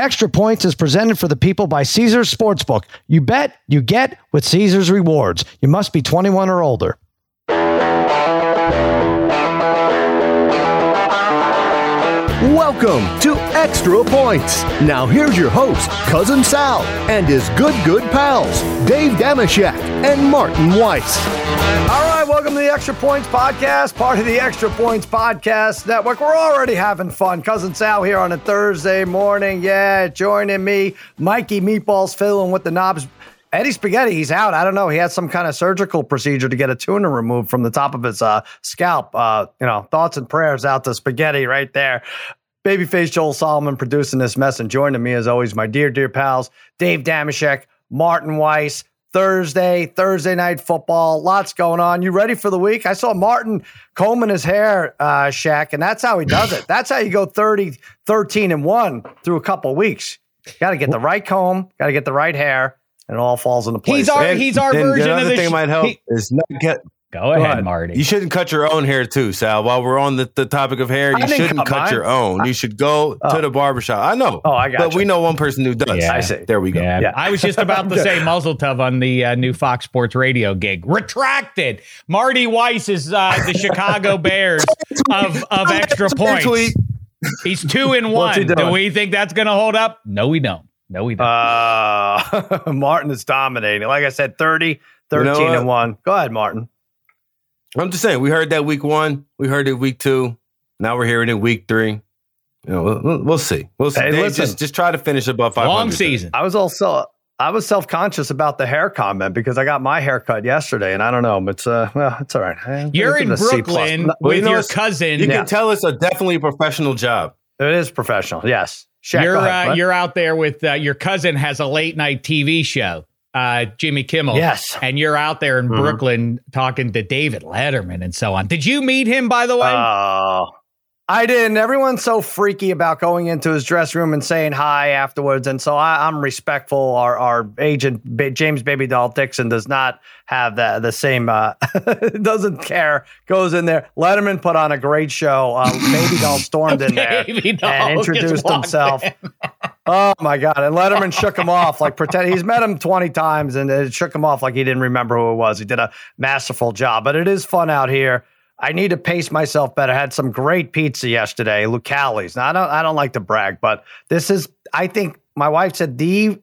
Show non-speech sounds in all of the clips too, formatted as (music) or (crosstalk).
Extra Points is presented for the people by Caesars Sportsbook. You bet, you get with Caesars Rewards. You must be 21 or older. Welcome to Extra Points. Now here's your host, Cousin Sal, and his good, good pals, Dave Dameshek and Martin Weiss. All right, welcome to the Extra Points Podcast, part of the Extra Points Podcast Network. We're already having fun. Cousin Sal here on a Thursday morning. Yeah, joining me, Mikey Meatballs filling with the knobs. Eddie Spaghetti, he's out. I don't know. He had some kind of surgical procedure to get a tuna removed from the top of his uh, scalp. Uh, you know, thoughts and prayers out to Spaghetti right there. Babyface Joel Solomon producing this mess and joining me as always, my dear, dear pals, Dave Dameshek, Martin Weiss. Thursday, Thursday night football, lots going on. You ready for the week? I saw Martin combing his hair, uh, Shaq, and that's how he does it. (laughs) That's how you go 30, 13 and 1 through a couple weeks. Got to get the right comb, got to get the right hair and it all falls into place. He's our he's our version the of the thing sh- might help he, is not get. Go, go ahead, Marty. You shouldn't cut your own hair too, Sal. While we're on the, the topic of hair, you shouldn't cut, cut your own. You should go oh. to the barbershop. I know. Oh, I got But you. we know one person who does. Yeah. I see. There we go. Yeah. yeah. I was just about to (laughs) say mazel tov on the uh, new Fox Sports Radio gig. Retracted. Marty Weiss is uh, the Chicago (laughs) Bears of, of extra points. He's two (laughs) in one. Do we think that's going to hold up? No, we don't. No, we don't. Uh, Martin is dominating. Like I said, 30, 13 you know and 1. Go ahead, Martin. I'm just saying, we heard that week one. We heard it week two. Now we're hearing it week three. You know, we'll, we'll see. We'll see. Hey, listen, just, just try to finish above 500. Long season. I was also I was self conscious about the hair comment because I got my hair cut yesterday, and I don't know. It's uh, well, it's all right. You're in Brooklyn with well, you know, your cousin. You yeah. can tell it's a definitely a professional job. It is professional. Yes. Shaq, you're uh, you're out there with uh, your cousin has a late night TV show, uh, Jimmy Kimmel. Yes, and you're out there in mm-hmm. Brooklyn talking to David Letterman and so on. Did you meet him by the way? Oh, I didn't. Everyone's so freaky about going into his dress room and saying hi afterwards, and so I, am respectful. Our our agent ba- James Baby Doll Dixon does not have that the same. Uh, (laughs) doesn't care. Goes in there. Letterman put on a great show. Uh, Baby Doll stormed in (laughs) there and introduced himself. Oh my god! And Letterman shook him off like pretend he's met him twenty times, and it shook him off like he didn't remember who it was. He did a masterful job. But it is fun out here. I need to pace myself better. I had some great pizza yesterday, Lucali's. Now I don't I don't like to brag, but this is I think my wife said the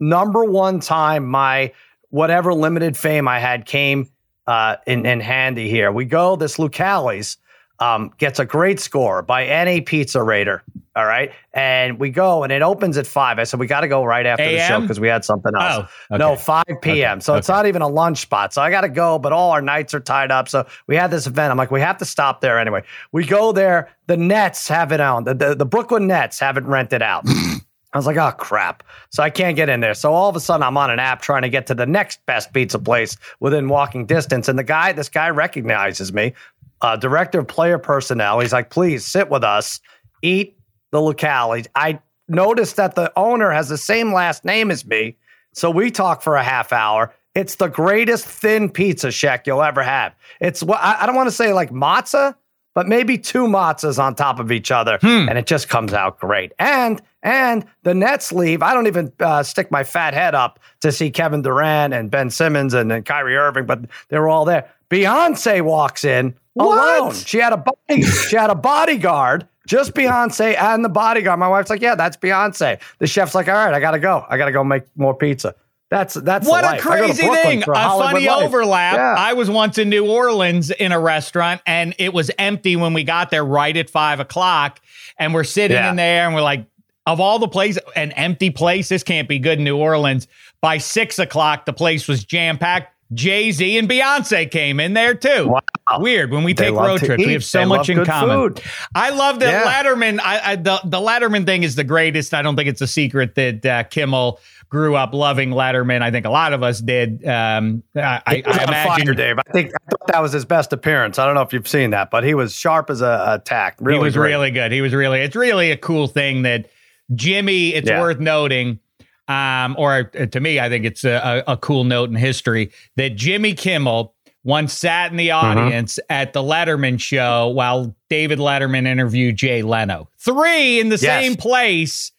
number one time my whatever limited fame I had came uh, in, in handy here. We go this Lucali's um, gets a great score by any Pizza Raider. All right. And we go and it opens at five. I said, we got to go right after the show because we had something else. Oh, okay. No, 5 p.m. Okay. So okay. it's not even a lunch spot. So I got to go, but all our nights are tied up. So we had this event. I'm like, we have to stop there anyway. We go there. The Nets have it on. The, the, the Brooklyn Nets have it rented out. (clears throat) I was like, oh, crap. So I can't get in there. So all of a sudden, I'm on an app trying to get to the next best pizza place within walking distance. And the guy, this guy recognizes me, uh, director of player personnel. He's like, please sit with us, eat the locale. I noticed that the owner has the same last name as me. So we talk for a half hour. It's the greatest thin pizza shack you'll ever have. It's what I don't want to say like matzah, but maybe two matzahs on top of each other, hmm. and it just comes out great. And and the Nets leave. I don't even uh, stick my fat head up to see Kevin Durant and Ben Simmons and, and Kyrie Irving, but they were all there. Beyonce walks in what? alone. She had a body, she had a bodyguard just Beyonce and the bodyguard. My wife's like, yeah, that's Beyonce. The chef's like, all right, I gotta go. I gotta go make more pizza. That's that's what a crazy thing. A, a funny life. overlap. Yeah. I was once in New Orleans in a restaurant, and it was empty when we got there right at five o'clock, and we're sitting yeah. in there, and we're like, of all the places, an empty place. This can't be good in New Orleans. By six o'clock, the place was jam packed. Jay Z and Beyonce came in there too. Wow. Weird. When we they take road trips, eat. we have so they much in common. Food. I love that yeah. Letterman. I, I, the the Letterman thing is the greatest. I don't think it's a secret that uh, Kimmel grew up loving Letterman. I think a lot of us did. Um, I, I, I imagine, fire, Dave. I think I thought that was his best appearance. I don't know if you've seen that, but he was sharp as a, a tack. Really, he was great. really good. He was really. It's really a cool thing that Jimmy. It's yeah. worth noting um, or uh, to me, I think it's a, a, cool note in history that Jimmy Kimmel once sat in the mm-hmm. audience mm-hmm. at the Letterman show while David Letterman interviewed Jay Leno. Three in the yes. same place.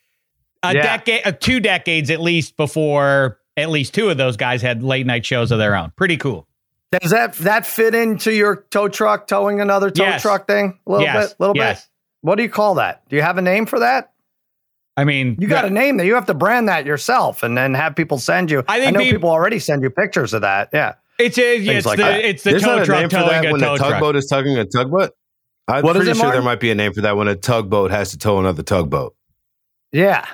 a yeah. decade, uh, two decades at least before at least two of those guys had late night shows of their own. Pretty cool. Does that that fit into your tow truck towing another tow yes. truck thing? A little yes. bit, little yes. bit. What do you call that? Do you have a name for that? I mean, you got to name that. You have to brand that yourself, and then have people send you. I, think I know people, people already send you pictures of that. Yeah, it's a, yeah, it's, like the, it's the There's tow truck towing a when tow a tugboat truck. is tugging a tugboat. I'm what pretty sure there might be a name for that when a tugboat has to tow another tugboat. Yeah,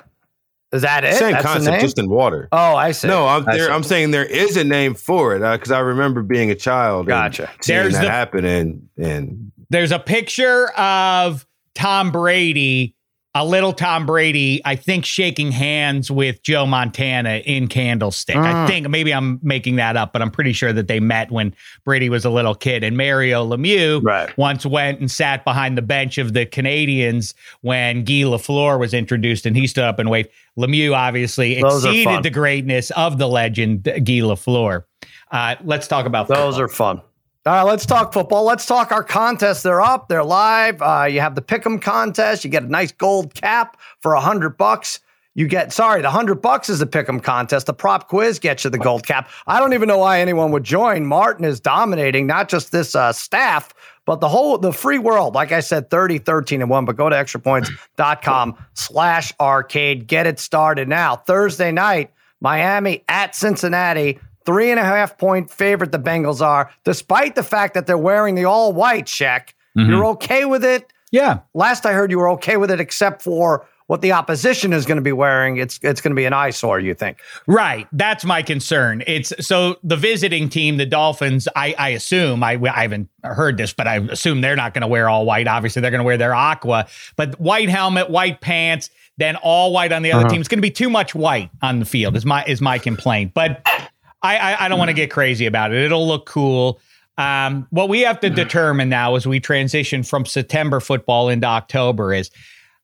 is that it? Same That's concept, just in water. Oh, I see. No, I'm, there, I'm saying there is a name for it because uh, I remember being a child. Gotcha. seeing there's that the, happen, and and there's a picture of Tom Brady a little Tom Brady, I think, shaking hands with Joe Montana in Candlestick. Mm. I think maybe I'm making that up, but I'm pretty sure that they met when Brady was a little kid. And Mario Lemieux right. once went and sat behind the bench of the Canadiens when Guy Lafleur was introduced, and he stood up and waved. Lemieux obviously Those exceeded the greatness of the legend Guy Lafleur. Uh, let's talk about those football. are fun. All right, let's talk football. Let's talk our contests. They're up. They're live. Uh, you have the Pick'em contest. You get a nice gold cap for a hundred bucks. You get sorry, the hundred bucks is the Pick'em contest. The prop quiz gets you the gold cap. I don't even know why anyone would join. Martin is dominating not just this uh, staff, but the whole the free world. Like I said, 30, 13, and one. But go to extrapoints.com slash arcade. Get it started now. Thursday night, Miami at Cincinnati. Three and a half point favorite the Bengals are, despite the fact that they're wearing the all white check. Mm-hmm. You're okay with it? Yeah. Last I heard, you were okay with it, except for what the opposition is going to be wearing. It's it's going to be an eyesore. You think? Right. That's my concern. It's so the visiting team, the Dolphins. I, I assume I, I haven't heard this, but I assume they're not going to wear all white. Obviously, they're going to wear their aqua, but white helmet, white pants, then all white on the other uh-huh. team. It's going to be too much white on the field. Is my is my complaint, but. I, I, I don't want to get crazy about it. It'll look cool. Um, what we have to determine now as we transition from September football into October is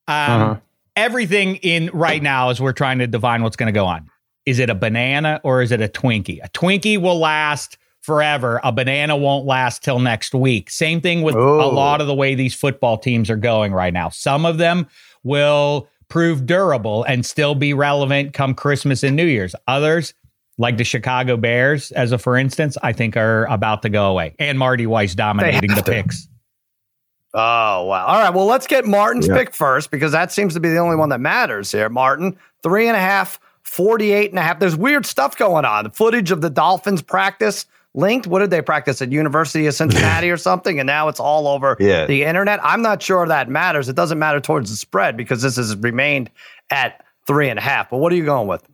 um, uh-huh. everything in right now as we're trying to divine what's going to go on. Is it a banana or is it a Twinkie? A Twinkie will last forever. A banana won't last till next week. Same thing with oh. a lot of the way these football teams are going right now. Some of them will prove durable and still be relevant come Christmas and New Year's. Others like the Chicago Bears, as a for instance, I think are about to go away. And Marty Weiss dominating the to. picks. Oh, wow. All right. Well, let's get Martin's yeah. pick first because that seems to be the only one that matters here. Martin, three and a half, 48 and a half. There's weird stuff going on. The footage of the Dolphins practice linked. What did they practice at University of Cincinnati (laughs) or something? And now it's all over yeah. the internet. I'm not sure that matters. It doesn't matter towards the spread because this has remained at three and a half. But what are you going with?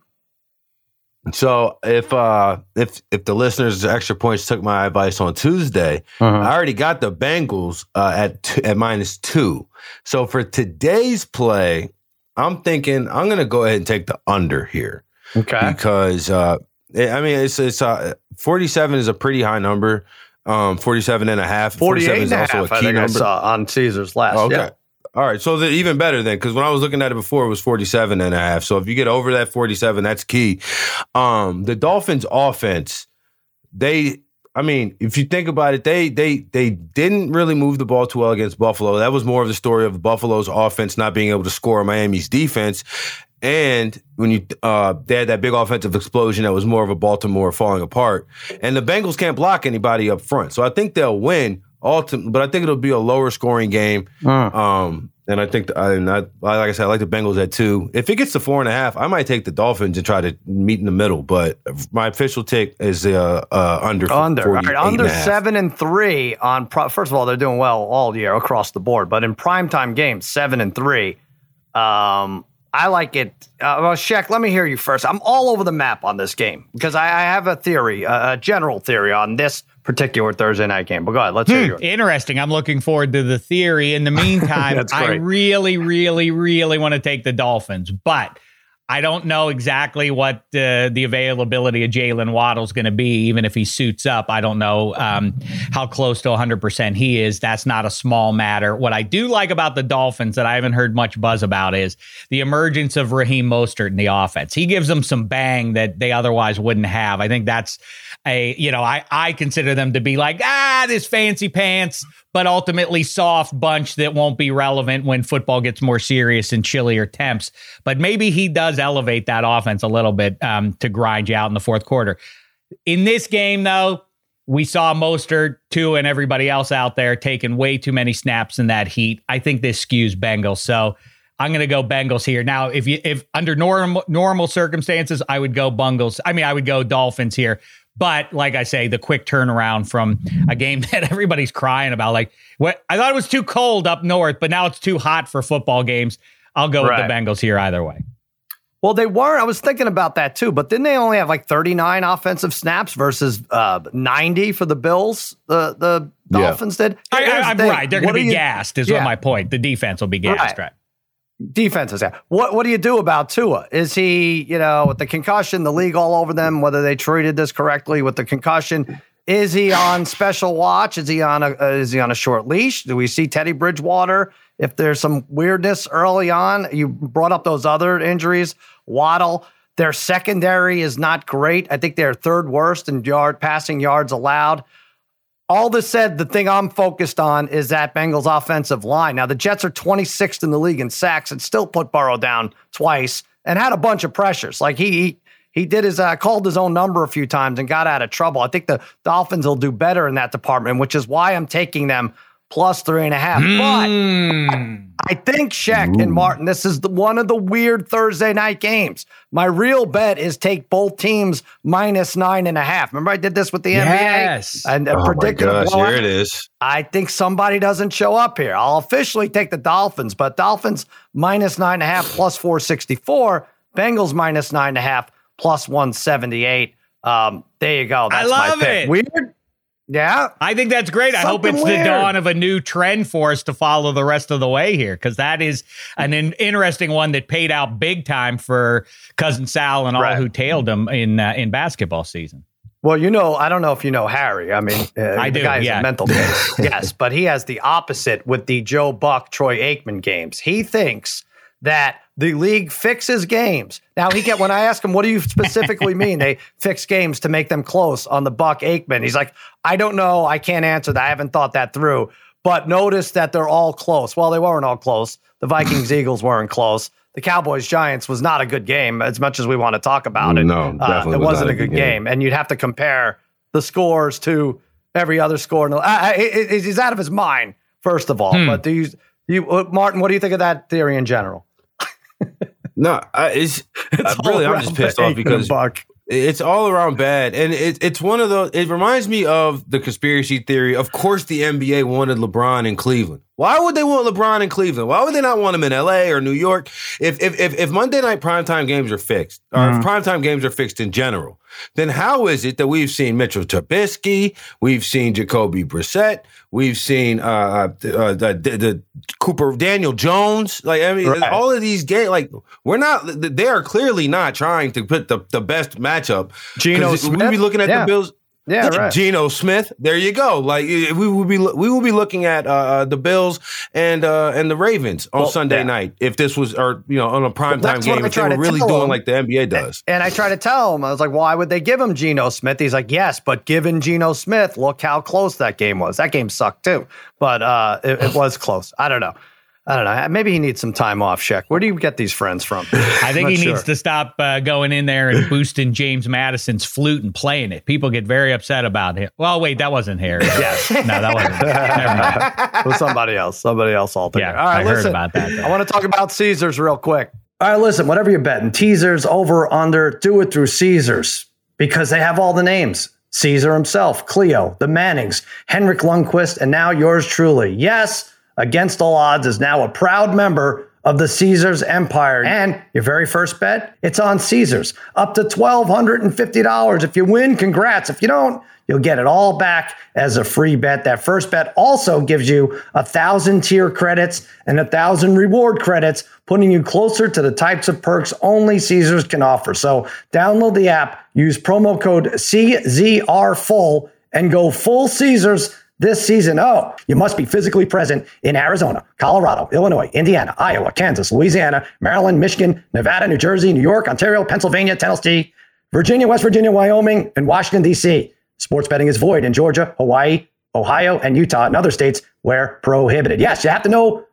So if uh if if the listeners extra points took my advice on Tuesday, uh-huh. I already got the Bengals uh, at t- at minus two. So for today's play, I'm thinking I'm going to go ahead and take the under here. Okay. Because uh, I mean it's it's uh, 47 is a pretty high number. Um 47 and a half. 48 is also half, a key number on Caesar's last. okay. Yeah. All right, so even better then, because when I was looking at it before, it was 47 and a half. So if you get over that 47, that's key. Um, the Dolphins offense, they I mean, if you think about it, they they they didn't really move the ball too well against Buffalo. That was more of the story of Buffalo's offense not being able to score Miami's defense. And when you uh, they had that big offensive explosion that was more of a Baltimore falling apart. And the Bengals can't block anybody up front. So I think they'll win ultimately, but I think it'll be a lower scoring game. Um, and I think, the, I, I, like I said, I like the Bengals at two. If it gets to four and a half, I might take the Dolphins and try to meet in the middle. But my official take is uh, uh, under. Under. under seven and three on. Pro- First of all, they're doing well all year across the board. But in primetime games, seven and three. Um, I like it. Uh, well, Shaq, let me hear you first. I'm all over the map on this game because I, I have a theory, a, a general theory on this particular Thursday night game. But go ahead, let's hmm, hear yours. Interesting. I'm looking forward to the theory. In the meantime, (laughs) I really, really, really want to take the Dolphins, but I don't know exactly what uh, the availability of Jaylen Waddle is going to be, even if he suits up. I don't know um, how close to 100% he is. That's not a small matter. What I do like about the Dolphins that I haven't heard much buzz about is the emergence of Raheem Mostert in the offense. He gives them some bang that they otherwise wouldn't have. I think that's a, you know, I, I consider them to be like, ah, this fancy pants but ultimately soft bunch that won't be relevant when football gets more serious and chillier temps. But maybe he does elevate that offense a little bit um, to grind you out in the fourth quarter. In this game, though, we saw Mostert, too, and everybody else out there taking way too many snaps in that heat. I think this skews Bengals. So I'm going to go Bengals here. Now, if you if under normal normal circumstances, I would go Bengals. I mean, I would go Dolphins here. But like I say, the quick turnaround from a game (laughs) that everybody's crying about, like what I thought it was too cold up north, but now it's too hot for football games. I'll go right. with the Bengals here either way. Well, they weren't. I was thinking about that too, but then they only have like 39 offensive snaps versus uh, 90 for the Bills. The the Dolphins yeah. did. I, am right. They're going to be you, gassed. Is yeah. what my point. The defense will be gassed, right? right? Defenses. Yeah. What what do you do about Tua? Is he, you know, with the concussion, the league all over them, whether they treated this correctly with the concussion? Is he on special watch? Is he on a uh, is he on a short leash? Do we see Teddy Bridgewater? If there's some weirdness early on, you brought up those other injuries. Waddle, their secondary is not great. I think they're third worst in yard passing yards allowed. All this said, the thing I'm focused on is that Bengals offensive line. Now, the Jets are 26th in the league in sacks and still put Burrow down twice and had a bunch of pressures. Like he he did his uh, called his own number a few times and got out of trouble. I think the Dolphins will do better in that department, which is why I'm taking them plus three and a half. Mm. But hmm. I think Sheck Ooh. and Martin, this is the, one of the weird Thursday night games. My real bet is take both teams minus nine and a half. Remember, I did this with the yes. NBA and uh, oh predicted. My gosh, here it is. I think somebody doesn't show up here. I'll officially take the Dolphins, but Dolphins minus nine and a half plus four sixty four. Bengals minus nine and a half plus one seventy eight. Um, there you go. That's I love my pick. it. Weird. Yeah. I think that's great. Something I hope it's weird. the dawn of a new trend for us to follow the rest of the way here because that is an in- interesting one that paid out big time for cousin Sal and all right. who tailed him in uh, in basketball season. Well, you know, I don't know if you know Harry. I mean, uh, I the do. Guy's yeah. a mental case. (laughs) yes, but he has the opposite with the Joe Buck, Troy Aikman games. He thinks that the league fixes games. Now he get when I ask him, what do you specifically (laughs) mean? They fix games to make them close on the Buck Aikman. He's like, I don't know. I can't answer that. I haven't thought that through. But notice that they're all close. Well, they weren't all close. The Vikings (laughs) Eagles weren't close. The Cowboys Giants was not a good game as much as we want to talk about it. No, uh, it wasn't a good game. game. And you'd have to compare the scores to every other score. Uh, he's out of his mind, first of all. Hmm. But do you, you, uh, Martin, what do you think of that theory in general? No, I, it's, (laughs) it's really I'm just pissed off because it's all around bad, and it, it's one of those. It reminds me of the conspiracy theory. Of course, the NBA wanted LeBron in Cleveland. Why would they want LeBron in Cleveland? Why would they not want him in LA or New York? If if if, if Monday night primetime games are fixed, or mm-hmm. if primetime games are fixed in general, then how is it that we've seen Mitchell Trubisky, we've seen Jacoby Brissett, we've seen uh, uh, uh the, the, the, Cooper Daniel Jones, like I mean, right. all of these games, like we're not, they are clearly not trying to put the, the best matchup. Geno Smith, we be looking at yeah. the Bills. Yeah, right. Geno Smith. There you go. Like we will be we will be looking at uh, uh, the Bills and uh, and the Ravens on well, Sunday yeah. night if this was or you know on a primetime well, game if they were really doing him, like the NBA does. And I try to tell him I was like, why would they give him Geno Smith? He's like, yes, but given Geno Smith, look how close that game was. That game sucked too, but uh, it, it (sighs) was close. I don't know. I don't know. Maybe he needs some time off, Sheck. Where do you get these friends from? (laughs) I think he sure. needs to stop uh, going in there and boosting James Madison's flute and playing it. People get very upset about it. Well, wait, that wasn't Harry. (laughs) yes. No, that wasn't. Never mind. It was somebody else. Somebody else altogether. Yeah, All right, I listen, heard about that. Though. I want to talk about Caesars real quick. All right, listen, whatever you're betting, teasers, over, under, do it through Caesars because they have all the names. Caesar himself, Cleo, the Mannings, Henrik Lundqvist, and now yours truly. Yes, Against All Odds is now a proud member of the Caesars empire. And your very first bet, it's on Caesars. Up to $1,250. If you win, congrats. If you don't, you'll get it all back as a free bet. That first bet also gives you a thousand tier credits and a thousand reward credits, putting you closer to the types of perks only Caesars can offer. So download the app, use promo code CZRFull, and go full Caesars this season. Oh, you must be physically present in Arizona, Colorado, Illinois, Indiana, Iowa, Kansas, Louisiana, Maryland, Michigan, Nevada, New Jersey, New York, Ontario, Pennsylvania, Tennessee, Virginia, West Virginia, Wyoming, and Washington, D.C. Sports betting is void in Georgia, Hawaii, Ohio, and Utah, and other states where prohibited. Yes, you have to know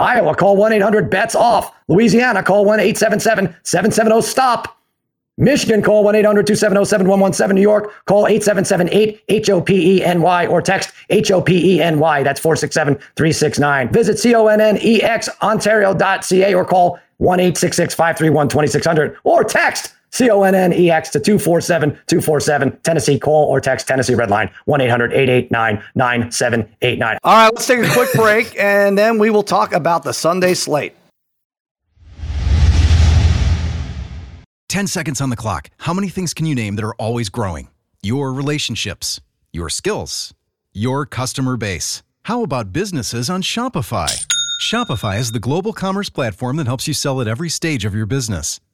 Iowa, call 1 800 bets off. Louisiana, call 1 877 770 stop. Michigan, call 1 800 270 7117. New York, call 877 8 H O P E N Y or text H O P E N Y. That's 467 369. Visit C O N N E X Ontario.ca or call 1 866 531 2600 or text C O N N E X to 247 247 Tennessee. Call or text Tennessee Red Line 1 800 889 9789. All right, let's take a quick break (laughs) and then we will talk about the Sunday slate. 10 seconds on the clock. How many things can you name that are always growing? Your relationships, your skills, your customer base. How about businesses on Shopify? Shopify is the global commerce platform that helps you sell at every stage of your business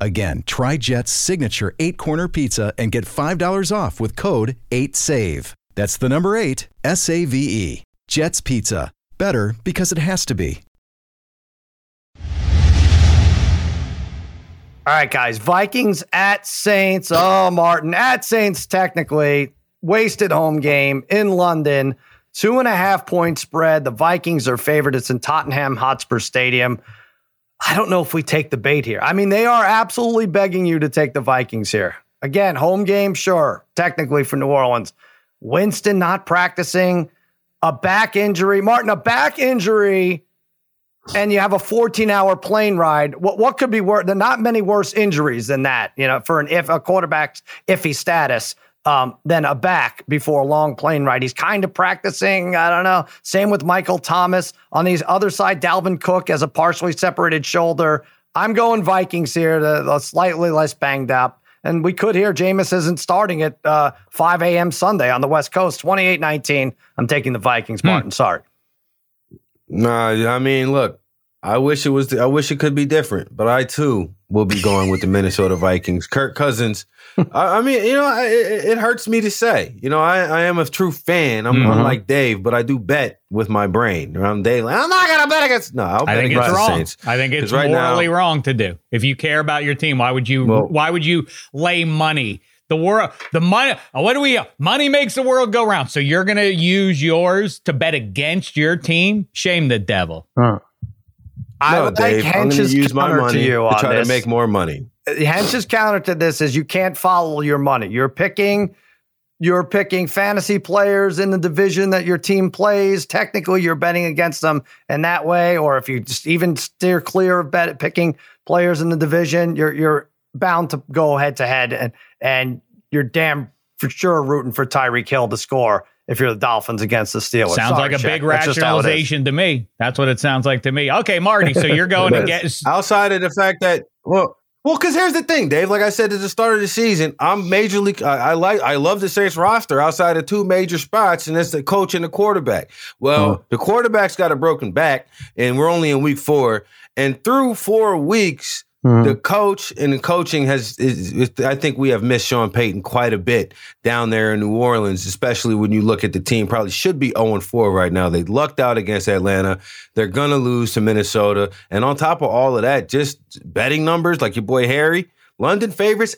Again, try Jet's signature eight corner pizza and get $5 off with code 8SAVE. That's the number eight, S A V E. Jet's Pizza. Better because it has to be. All right, guys. Vikings at Saints. Oh, Martin, at Saints, technically. Wasted home game in London. Two and a half point spread. The Vikings are favored. It's in Tottenham Hotspur Stadium. I don't know if we take the bait here. I mean, they are absolutely begging you to take the Vikings here. Again, home game, sure, technically for New Orleans. Winston not practicing, a back injury. Martin, a back injury, and you have a 14 hour plane ride. What, what could be worse? There are not many worse injuries than that, you know, for an if a quarterback's iffy status um, than a back before a long plane ride. He's kind of practicing. I don't know. Same with Michael Thomas. On these other side, Dalvin Cook has a partially separated shoulder. I'm going Vikings here, the, the slightly less banged up. And we could hear Jameis isn't starting at uh, 5 a.m. Sunday on the West Coast, 28 19. I'm taking the Vikings, hmm. Martin. Hmm. Sorry. Nah, I mean, look, I wish it was, I wish it could be different, but I too will be going with the (laughs) Minnesota Vikings. Kirk Cousins I, I, mean, you know, it, it, hurts me to say. You know, I, I am a true fan. I'm mm-hmm. unlike Dave, but I do bet with my brain. I'm daily. I'm not gonna bet against. No, I'll I think it's wrong. Saints. I think it's right morally now, wrong to do. If you care about your team, why would you? Well, why would you lay money? The world, the money. What do we? Money makes the world go round. So you're gonna use yours to bet against your team? Shame the devil. Huh. I no, Dave, I'm going to use my money to, to try this. to make more money. Hench's counter to this is you can't follow your money. You're picking you're picking fantasy players in the division that your team plays. Technically, you're betting against them in that way. Or if you just even steer clear of bet picking players in the division, you're you're bound to go head to head and and you're damn for sure rooting for Tyreek Hill to score if you're the Dolphins against the Steelers. Sounds Sorry, like a Shaq. big rationalization to me. That's what it sounds like to me. Okay, Marty, so you're (laughs) going to get outside of the fact that well. Well, because here's the thing, Dave. Like I said at the start of the season, I'm majorly. I, I like. I love the Saints roster outside of two major spots, and it's the coach and the quarterback. Well, oh. the quarterback's got a broken back, and we're only in week four. And through four weeks, Mm-hmm. The coach and the coaching has, is, is, I think we have missed Sean Payton quite a bit down there in New Orleans, especially when you look at the team. Probably should be 0 4 right now. They lucked out against Atlanta. They're going to lose to Minnesota. And on top of all of that, just betting numbers like your boy Harry, London favorites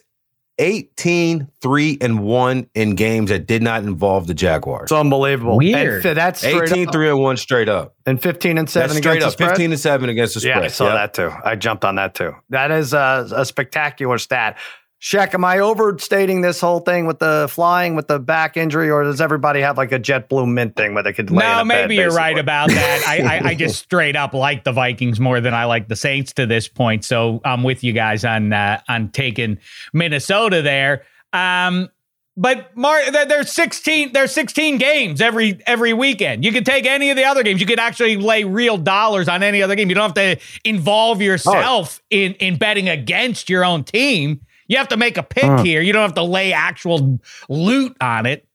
18 3 and 1 in games that did not involve the Jaguars. It's unbelievable. Weird. And that's 18 3 and 1 straight up. And 15 and 7 that's straight up. 15 and 7 against the spread. Yeah, I saw yep. that too. I jumped on that too. That is a, a spectacular stat. Shaq, am I overstating this whole thing with the flying with the back injury, or does everybody have like a JetBlue Mint thing where they could lay No, maybe bed, you're right about that. I, I, I, (laughs) just straight up like the Vikings more than I like the Saints to this point. So I'm with you guys on uh, on taking Minnesota there. Um, but Mar, there's 16 there's 16 games every every weekend. You could take any of the other games. You could actually lay real dollars on any other game. You don't have to involve yourself oh. in in betting against your own team. You have to make a pick uh. here. You don't have to lay actual loot on it.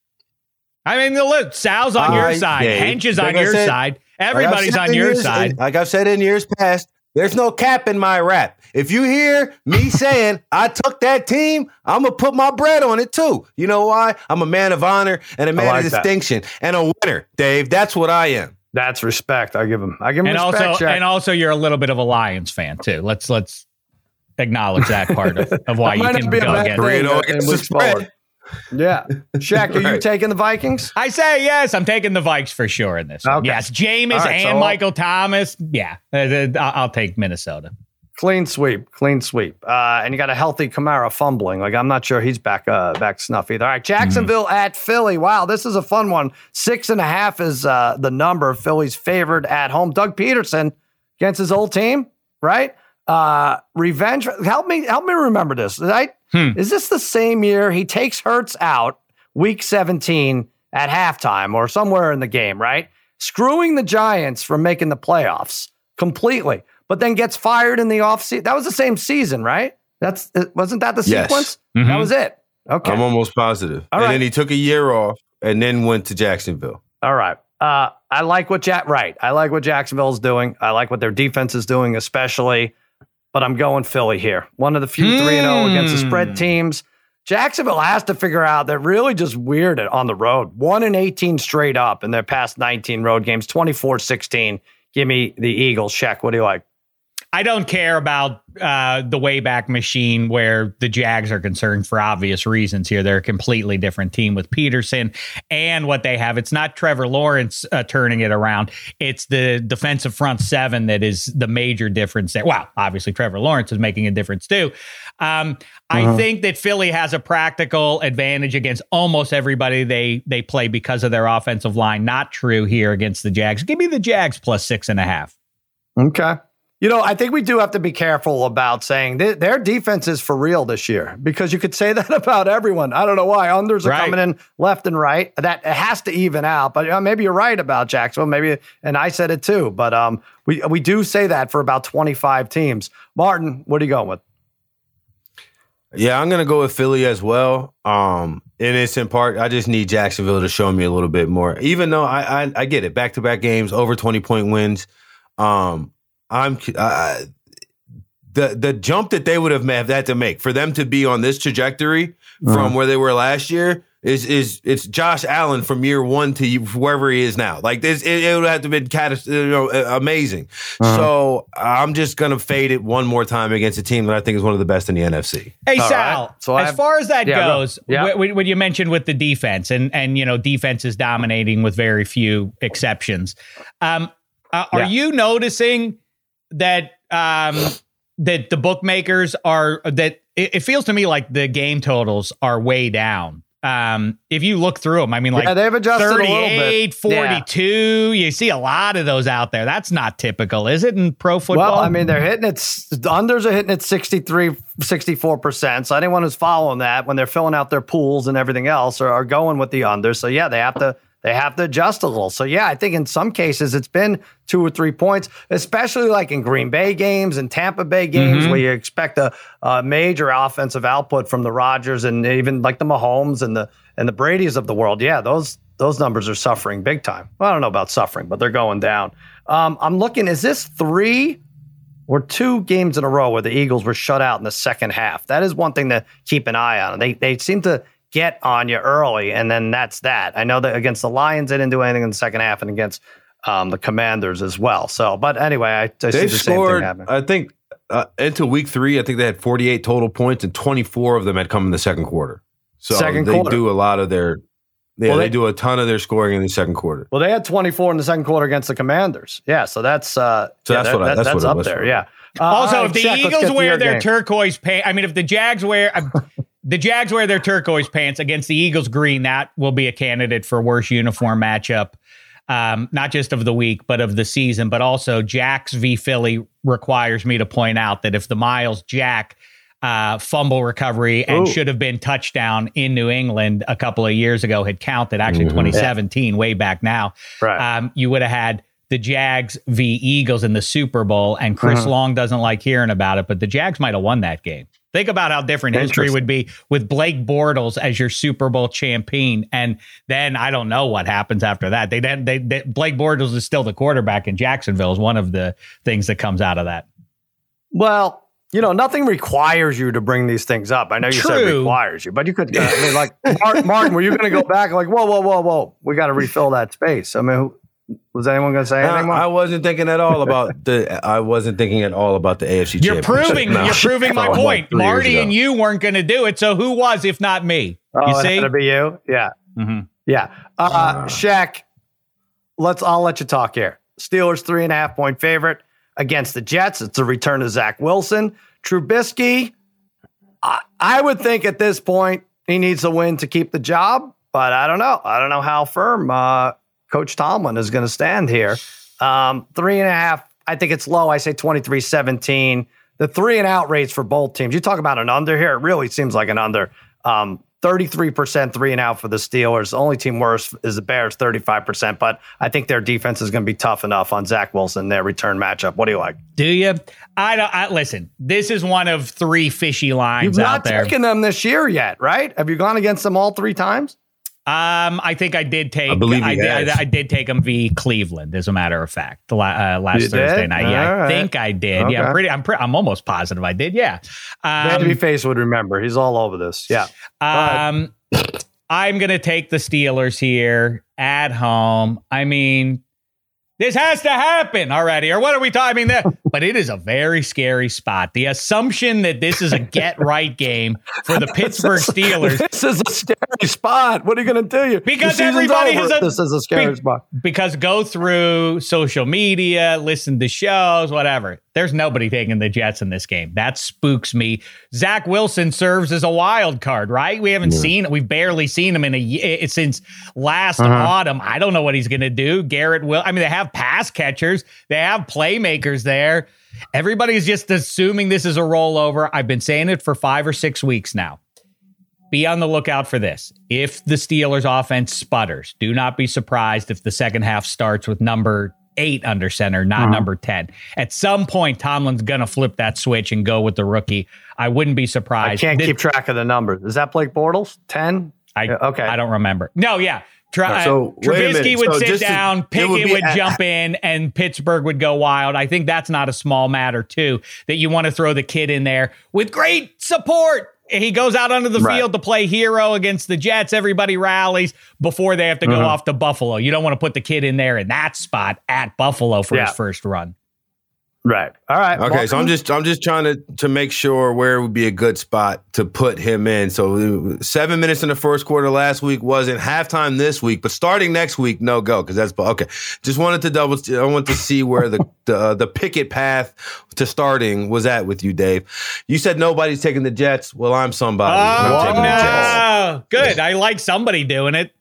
I mean, the loot. Sal's on uh, your side. Yeah, Hench is on your said, side. Everybody's like on your years, side. Like I've said in years past, there's no cap in my rap. If you hear me (laughs) saying I took that team, I'm gonna put my bread on it too. You know why? I'm a man of honor and a man like of distinction that. and a winner, Dave. That's what I am. That's respect. I give him. I give him and respect. Also, and also, you're a little bit of a Lions fan too. Let's let's acknowledge that part of, of why (laughs) you can go against. against the yeah. Shaq, are (laughs) right. you taking the Vikings? I say yes. I'm taking the Vikes for sure in this. Okay. Yes. Jameis right, and so Michael Thomas. Yeah. Uh, uh, I'll take Minnesota. Clean sweep, clean sweep, uh, and you got a healthy Kamara fumbling. Like I'm not sure he's back, uh, back snuff either. All right, Jacksonville mm-hmm. at Philly. Wow, this is a fun one. Six and a half is uh, the number. Philly's favored at home. Doug Pederson against his old team, right? Uh, revenge. Help me, help me remember this. Right? Hmm. Is this the same year he takes Hurts out week 17 at halftime or somewhere in the game, right? Screwing the Giants from making the playoffs completely, but then gets fired in the offseason. That was the same season, right? That's wasn't that the sequence? Yes. Mm-hmm. That was it. Okay. I'm almost positive. All and right. then he took a year off and then went to Jacksonville. All right. Uh, I like what Jack right. I like what Jacksonville's doing. I like what their defense is doing, especially but I'm going Philly here. One of the few 3 mm. 0 against the spread hmm. teams. Jacksonville has to figure out they're really just weird on the road. 1 and 18 straight up in their past 19 road games, 24 16. Give me the Eagles. Check. What do you like? I don't care about uh, the Wayback Machine where the Jags are concerned for obvious reasons here. They're a completely different team with Pederson and what they have. It's not Trevor Lawrence uh, turning it around. It's the defensive front seven that is the major difference there. Well, obviously Trevor Lawrence is making a difference too. Um, I uh-huh. think that Philly has a practical advantage against almost everybody they they play because of their offensive line. Not true here against the Jags. Give me the Jags plus six and a half. Okay. You know, I think we do have to be careful about saying th- their defense is for real this year because you could say (laughs) that about everyone. I don't know why unders are right. coming in left and right. That it has to even out. But uh, maybe you're right about Jacksonville. Maybe, and I said it too. But um, we we do say that for about 25 teams. Martin, what are you going with? Yeah, I'm gonna go with Philly as well. Um, and it's in part I just need Jacksonville to show me a little bit more. Even though I I, I get it, back to back games, over 20 point wins. Um, I'm uh, the the jump that they would have had to make for them to be on this trajectory uh-huh. from where they were last year is is it's Josh Allen from year one to wherever he is now. Like this, it, it would have to be catas- you know, amazing. Uh-huh. So I'm just gonna fade it one more time against a team that I think is one of the best in the NFC. Hey All Sal, right. so as far as that yeah, goes, yeah. when you mentioned with the defense and and you know defense is dominating with very few exceptions, um, uh, are yeah. you noticing? That um that the bookmakers are that it, it, feels to me like the game totals are way down. Um, if you look through them, I mean, like yeah, they've adjusted 38, 42, yeah. you see a lot of those out there. That's not typical, is it, in pro football? Well, I mean, they're hitting it, the unders are hitting it 63, 64%. So anyone who's following that when they're filling out their pools and everything else are, are going with the under. So yeah, they have to they have to adjust a little. So yeah, I think in some cases it's been two or three points, especially like in Green Bay games and Tampa Bay games mm-hmm. where you expect a, a, major offensive output from the Rodgers and even like the Mahomes and the and the Brady's of the world. Yeah, those those numbers are suffering big time. Well, I don't know about suffering, but they're going down. Um, I'm looking. Is this three or two games in a row where the Eagles were shut out in the second half? That is one thing to keep an eye on. They they seem to get on you early, and then that's that. I know that against the Lions, they didn't do anything in the second half, and against um, the Commanders as well. So, but anyway, I, I see the scored, same thing happen. I think uh, into week three, I think they had 48 total points, and 24 of them had come in the second quarter. So second they quarter. do a lot of their. Yeah, well, they, they, do a ton of their scoring in the second quarter. Well, they had 24 in the second quarter against the Commanders. Yeah, so that's uh, so yeah, that's that, what I, that's, that's what up there. Yeah. Uh, also, if the check, Eagles wear their game. turquoise pants, I mean, if the Jags wear, (laughs) the Jags wear their turquoise pants against the Eagles green. That will be a candidate for worst uniform matchup, um, not just of the week, but of the season. But also, Jacks v Philly requires me to point out that if the Myles Jack uh, fumble recovery and Ooh. should have been touchdown in New England a couple of years ago had counted, actually mm-hmm. 2017, yeah. way back now, right. um, you would have had the Jags v Eagles in the Super Bowl, and Chris uh-huh. Long doesn't like hearing about it, but the Jags might have won that game. Think about how different history would be with Blake Bortles as your Super Bowl champion, and then I don't know what happens after that. They then they, they, Blake Bortles is still the quarterback in Jacksonville is one of the things that comes out of that. Well, you know, nothing requires you to bring these things up. I know you True. said requires you, but you could. Uh, I mean, like Martin, Martin, were you going to go back? Like, whoa, whoa, whoa, whoa, we got to refill that space. I mean, was anyone going to say anything? I, I wasn't thinking at all about the. I wasn't thinking at all about the AFC. You're proving. No. You're proving my (laughs) point. Marty and you weren't going to do it. So who was, if not me? Oh, you see, it be you. Yeah, mm-hmm. yeah. Uh, uh, Shaq, let's. I'll let you talk here. Steelers three and a half point favorite against the Jets. It's a return to Zach Wilson. Trubisky. I, I would think at this point he needs a win to keep the job, but I don't know. I don't know how firm. Uh, Coach Tomlin is going to stand here. Um, three and a half, I think it's low. I say 23 17. The three and out rates for both teams. You talk about an under here. It really seems like an under. Um, 33% three and out for the Steelers. The only team worse is the Bears, 35%. But I think their defense is going to be tough enough on Zach Wilson, their return matchup. What do you like? Do you? I don't. I, listen, this is one of three fishy lines You've out there. You've not taken them this year yet, right? Have you gone against them all three times? Um, I think I did take. I believe I, did, I, I, did take him v Cleveland, as a matter of fact, the uh, last you Thursday did? night. Yeah, All I think I did. Okay. Yeah, I'm pretty. I'm pretty. I'm almost positive I did. Yeah. Um, Babyface would remember. He's all over this. Yeah. Um, I'm gonna take the Steelers here at home. I mean, this has to happen already, or what are we talking? I mean, but it is a very scary spot. The assumption that this is a get right game for the (laughs) Pittsburgh Steelers. (laughs) this is a scary spot. What are you going to do? You because everybody over. has a. This is a scary be, spot. Because go through social media, listen to shows, whatever. There's nobody taking the Jets in this game. That spooks me. Zach Wilson serves as a wild card, right? We haven't yeah. seen, we've barely seen him in a since last uh-huh. autumn. I don't know what he's going to do. Garrett will. I mean, they have pass catchers, they have playmakers there. Everybody's just assuming this is a rollover. I've been saying it for five or six weeks now. Be on the lookout for this. If the Steelers offense sputters, do not be surprised if the second half starts with number eight under center, not uh-huh. number 10. At some point, Tomlin's going to flip that switch and go with the rookie. I wouldn't be surprised. I can't this, keep track of the numbers. Is that Blake Bortles? 10? I, okay. I don't remember. No, yeah. Tra- so, Trubisky would so sit down, to, Pickett would, would at, jump in, and Pittsburgh would go wild. I think that's not a small matter, too, that you want to throw the kid in there with great support he goes out onto the right. field to play hero against the Jets. Everybody rallies before they have to go uh-huh. off to Buffalo. You don't want to put the kid in there in that spot at Buffalo for yeah. his first run. Right. All right. Okay. Welcome. So I'm just I'm just trying to to make sure where would be a good spot to put him in. So seven minutes in the first quarter last week wasn't halftime this week, but starting next week, no go because that's okay. Just wanted to double. I want to see where the the, uh, the Pickett path to starting was at with you, Dave. You said nobody's taking the Jets. Well, I'm somebody. Oh, I'm no. Good. I like somebody doing it.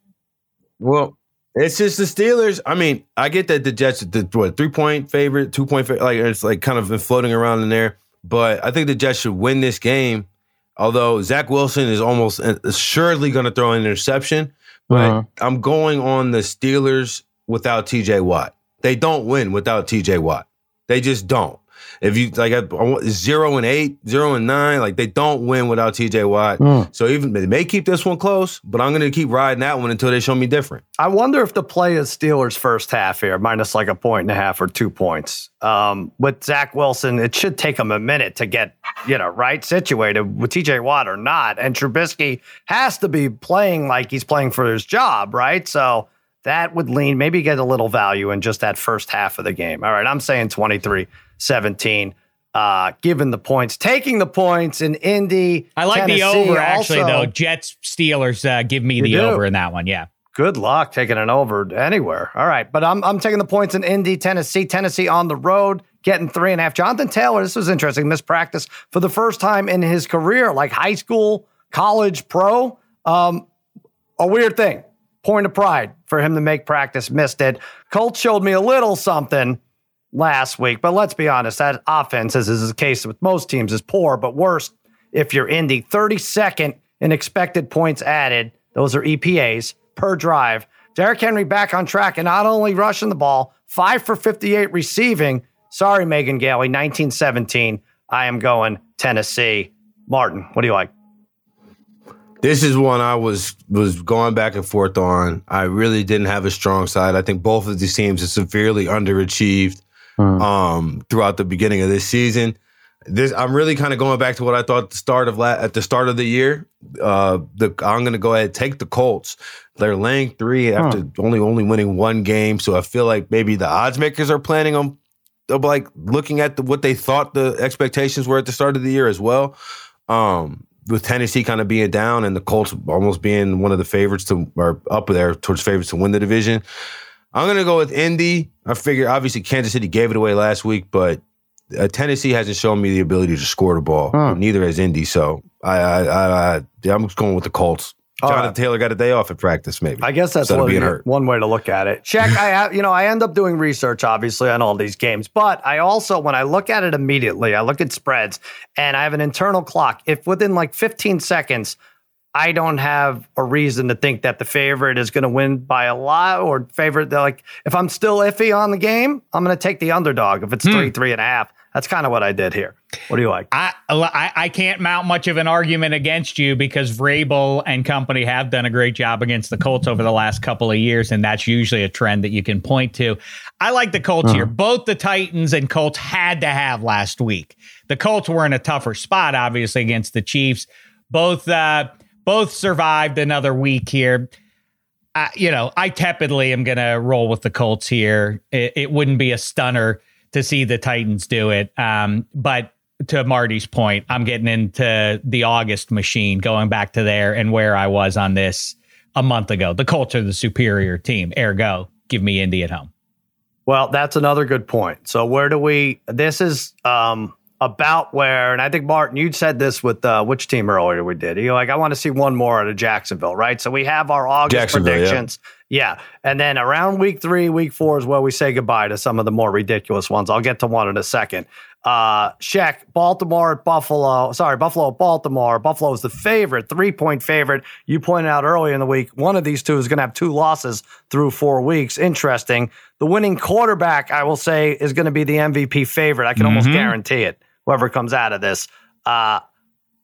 Well, it's just the Steelers. I mean, I get that the Jets, the what three point favorite, two point favorite, like it's like kind of been floating around in there. But I think the Jets should win this game. Although Zach Wilson is almost assuredly going to throw an interception, but uh-huh. I'm going on the Steelers without TJ Watt. They don't win without TJ Watt. They just don't. If you like zero and eight, zero and nine, like they don't win without TJ Watt. Mm. So even they may keep this one close, but I'm going to keep riding that one until they show me different. I wonder if the play is Steelers first half here, minus like a point and a half or two points. Um, with Zach Wilson, it should take him a minute to get you know right situated with TJ Watt or not, and Trubisky has to be playing like he's playing for his job, right? So that would lean maybe get a little value in just that first half of the game. All right, I'm saying 23 17. Uh, given the points, taking the points in Indy. I like Tennessee. the over actually, also, though. Jets Steelers uh, give me the do. over in that one. Yeah. Good luck taking an over anywhere. All right, but I'm I'm taking the points in Indy, Tennessee, Tennessee on the road, getting three and a half. Jonathan Taylor, this was interesting. Missed practice for the first time in his career, like high school, college, pro. Um, a weird thing. Point of pride for him to make practice. Missed it. Colts showed me a little something last week. But let's be honest, that offense, as is the case with most teams, is poor, but worse if you're Indy. 32nd in expected points added. Those are EPAs per drive. Derrick Henry back on track and not only rushing the ball, five for 58 receiving. Sorry, Megan Gailey, 1917. I am going Tennessee. Martin, what do you like? This is one I was was going back and forth on. I really didn't have a strong side. I think both of these teams are severely underachieved mm. um, throughout the beginning of this season. This I'm really kind of going back to what I thought at the start of la- at the start of the year. Uh, the, I'm going to go ahead and take the Colts. They're laying three after huh. only only winning one game, so I feel like maybe the odds makers are planning on of like looking at the, what they thought the expectations were at the start of the year as well. Um, with Tennessee kind of being down and the Colts almost being one of the favorites to or up there towards favorites to win the division. I'm gonna go with Indy. I figure obviously Kansas City gave it away last week, but uh, Tennessee hasn't shown me the ability to score the ball. Huh. Neither has Indy. So I, I, I, I am just going with the Colts. Jonathan Taylor got a day off at practice, maybe. I guess that's one, one, way to look at it. Check. I have, you know, I end up doing research, obviously, on all these games, but I also, when I look at it immediately, I look at spreads, and I have an internal clock. If within like 15 seconds I don't have a reason to think that the favorite is going to win by a lot or favorite. Like, if I'm still iffy on the game, I'm going to take the underdog if it's hmm. three, three and a half. That's kind of what I did here. What do you like? I, I, I can't mount much of an argument against you because Vrabel and company have done a great job against the Colts over the last couple of years, and that's usually a trend that you can point to. I like the Colts uh-huh. here. Both the Titans and Colts had to have last week. The Colts were in a tougher spot, obviously, against the Chiefs. Both. Uh, both survived another week here. Uh, you know, I tepidly am going to roll with the Colts here. It, it, wouldn't be a stunner to see the Titans do it. Um, but to Marty's point, I'm getting into the August machine, going back to there and where I was on this a month ago. The Colts are the superior team. Ergo, give me Indy at home. Well, that's another good point. So where do we? This is um, about where, and I think Martin, you said this with uh, which team earlier we did. You're like, I want to see one more out of Jacksonville, right? So we have our August predictions. Yeah. yeah. And then around week three, week four is where we say goodbye to some of the more ridiculous ones. I'll get to one in a second. Uh, Sheck, Baltimore at Buffalo. Sorry, Buffalo at Baltimore. Buffalo is the favorite, three point favorite. You pointed out earlier in the week, one of these two is going to have two losses through four weeks. Interesting. The winning quarterback, I will say, is going to be the MVP favorite. I can mm-hmm. almost guarantee it whoever comes out of this. Uh,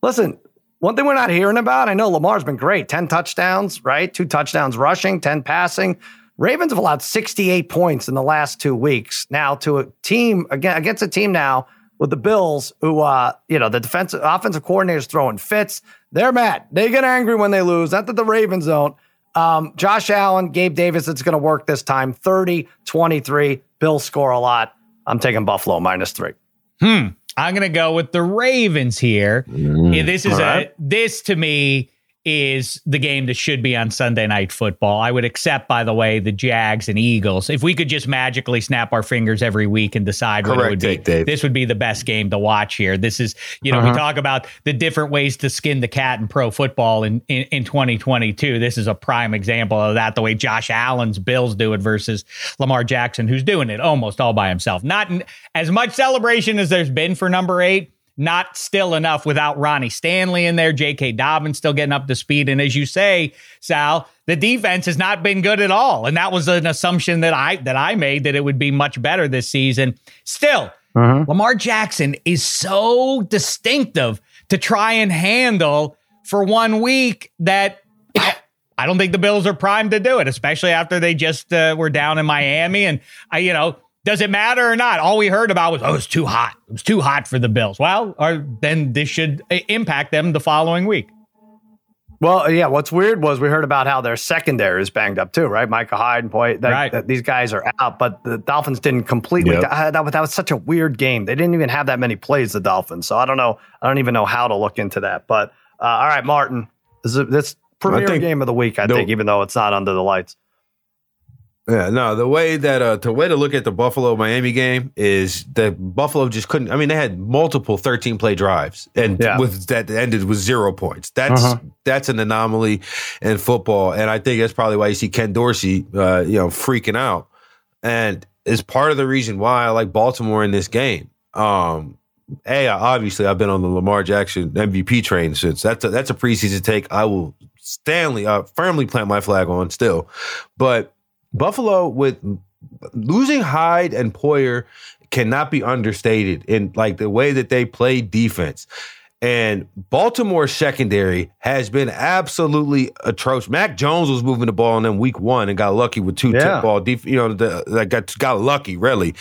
listen, one thing we're not hearing about, I know Lamar's been great 10 touchdowns, right? Two touchdowns rushing, 10 passing. Ravens have allowed 68 points in the last two weeks. Now, to a team, again, against a team now with the Bills, who, uh, you know, the defensive offensive coordinator's throwing fits. They're mad. They get angry when they lose. Not that the Ravens don't. Um, Josh Allen, Gabe Davis, it's going to work this time 30 23. Bills score a lot. I'm taking Buffalo minus three. Hmm. I'm going to go with the Ravens here. Mm, this is right. a this to me is the game that should be on Sunday night football. I would accept, by the way, the Jags and Eagles. If we could just magically snap our fingers every week and decide Correct, what it would be, Dave. this would be the best game to watch here. This is, you know, uh-huh. we talk about the different ways to skin the cat in pro football in, in, in 2022. This is a prime example of that, the way Josh Allen's Bills do it versus Lamar Jackson, who's doing it almost all by himself. Not as much celebration as there's been for number eight not still enough without Ronnie Stanley in there, J.K. Dobbins still getting up to speed. And as you say, Sal, the defense has not been good at all. And that was an assumption that I that I made that it would be much better this season. Still, mm-hmm. Lamar Jackson is so distinctive to try and handle for one week that I, I don't think the Bills are primed to do it, especially after they just uh, were down in Miami. And I, you know, does it matter or not? All we heard about was, oh, it's too hot. It was too hot for the Bills. Well, or then this should uh, impact them the following week. Well, yeah. What's weird was we heard about how their secondary is banged up too, right? Micah Hyde and Poy, that, right. that these guys are out, but the Dolphins didn't completely. Yep. That, that, was such a weird game. They didn't even have that many plays. The Dolphins, so I don't know. I don't even know how to look into that. But uh, all right, Martin, this is this premier game of the week. I think, even though it's not under the lights. Yeah, no, the way that uh the way to look at the Buffalo Miami game is that Buffalo just couldn't I mean they had multiple 13 play drives and yeah. with that ended with zero points. That's uh-huh. that's an anomaly in football and I think that's probably why you see Ken Dorsey uh you know freaking out. And is part of the reason why I like Baltimore in this game. Um a obviously I've been on the Lamar Jackson MVP train since that's a, that's a preseason take I will Stanley uh, firmly plant my flag on still. But Buffalo with losing Hyde and Poyer cannot be understated in like the way that they play defense. And Baltimore secondary has been absolutely atrocious. Mac Jones was moving the ball in them week one and got lucky with two yeah. tip ball. Def- you know, that got got lucky really.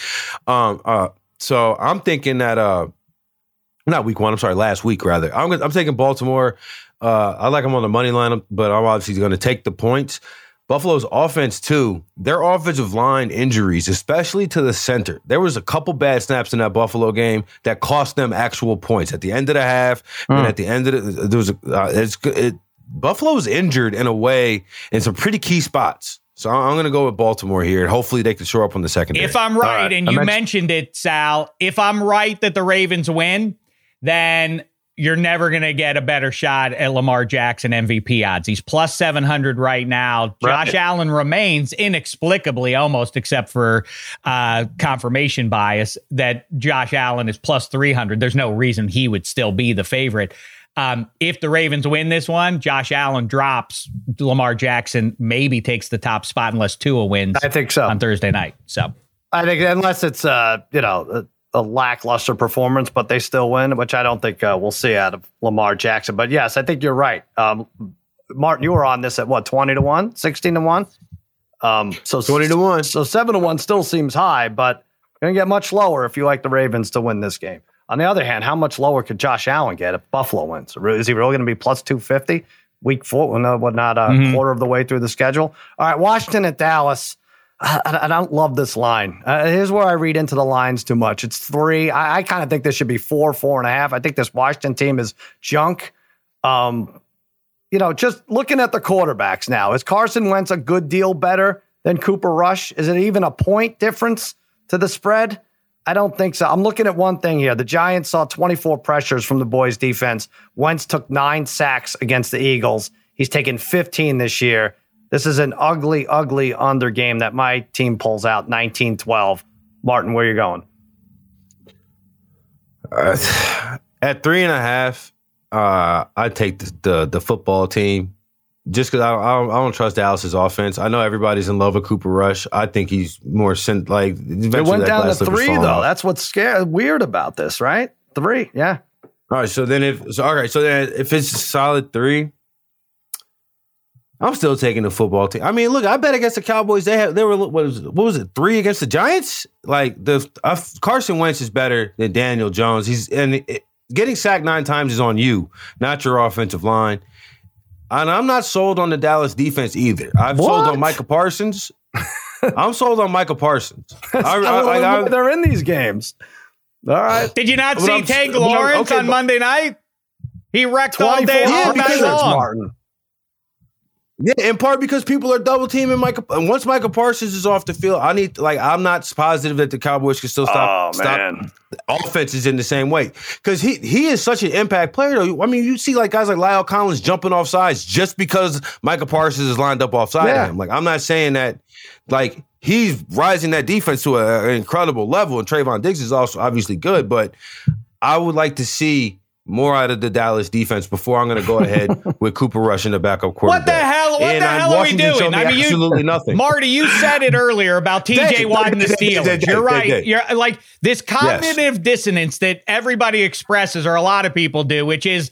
Um, uh, so I'm thinking that uh, not week one. I'm sorry, last week rather. I'm I'm taking Baltimore. Uh, I like them on the money line, but I'm obviously going to take the points. Buffalo's offense, too, their offensive line injuries, especially to the center. There was a couple bad snaps in that Buffalo game that cost them actual points at the end of the half. Mm. And at the end of it, there was a, uh, it's, it, Buffalo's injured in a way in some pretty key spots. So I'm going to go with Baltimore here, and hopefully they can show up on the second. If I'm right, right. and I you mentioned-, mentioned it, Sal, if I'm right that the Ravens win, then you're never going to get a better shot at Lamar Jackson MVP odds. He's plus 700 right now. Josh right. Allen remains inexplicably, almost except for uh, confirmation bias, that Josh Allen is plus 300. There's no reason he would still be the favorite. Um, if the Ravens win this one, Josh Allen drops. Lamar Jackson maybe takes the top spot unless Tua wins. I think so on Thursday night. So I think unless it's uh, you know a lackluster performance, but they still win, which I don't think uh, we'll see out of Lamar Jackson. But yes, I think you're right. Um, Martin, you were on this at what, 20 to 1, 16 to 1? Um, so 20 to 1. So 7 to 1 still seems high, but going to get much lower if you like the Ravens to win this game. On the other hand, how much lower could Josh Allen get if Buffalo wins? Is he really going to be plus 250 week four? No, what not a mm-hmm. quarter of the way through the schedule? All right, Washington at Dallas. I, I don't love this line. Uh, here's where I read into the lines too much. It's three. I, I kind of think this should be four, four and a half. I think this Washington team is junk. Um, you know, just looking at the quarterbacks now, is Carson Wentz a good deal better than Cooper Rush? Is it even a point difference to the spread? I don't think so. I'm looking at one thing here. The Giants saw 24 pressures from the boys' defense. Wentz took nine sacks against the Eagles. He's taken 15 this year. This is an ugly, ugly under game that my team pulls out 19 12. Martin, where you going? Uh, at three and a half, uh, I take the, the, the football team just because I, I, I, don't trust Dallas's offense. I know everybody's in love with Cooper Rush. I think he's more sin, like. It went down to three though. Off. That's what's scary, weird about this, right? Three, yeah. All right, so then if so, all right, so then if it's solid three, I'm still taking the football team. I mean, look, I bet against the Cowboys, they have they were what was what was it three against the Giants? Like the uh, Carson Wentz is better than Daniel Jones. He's and it, getting sacked nine times is on you, not your offensive line. And I'm not sold on the Dallas defense either. I've what? sold on Micah Parsons. (laughs) I'm sold on Micah Parsons. I, I, I, they're in these games. All right. Did you not see Tank Lawrence okay, on Monday night? He wrecked all day long. Martin. Yeah, in part because people are double teaming Michael. Once Michael Parsons is off the field, I need like I'm not positive that the Cowboys can still stop. Oh, stop offenses in the same way because he he is such an impact player. Though I mean, you see like guys like Lael Collins jumping off sides just because Michael Parsons is lined up offside yeah. him. Like I'm not saying that like he's rising that defense to a, an incredible level, and Trevon Diggs is also obviously good, but I would like to see more out of the Dallas defense before I'm going to go ahead (laughs) with Cooper Rush in the backup quarterback. What the hell? What and the hell Washington are we doing? I mean, absolutely nothing. Marty, you said it earlier about T.J. Watt and the Steelers. You're right. You're like this cognitive yes. dissonance that everybody expresses, or a lot of people do, which is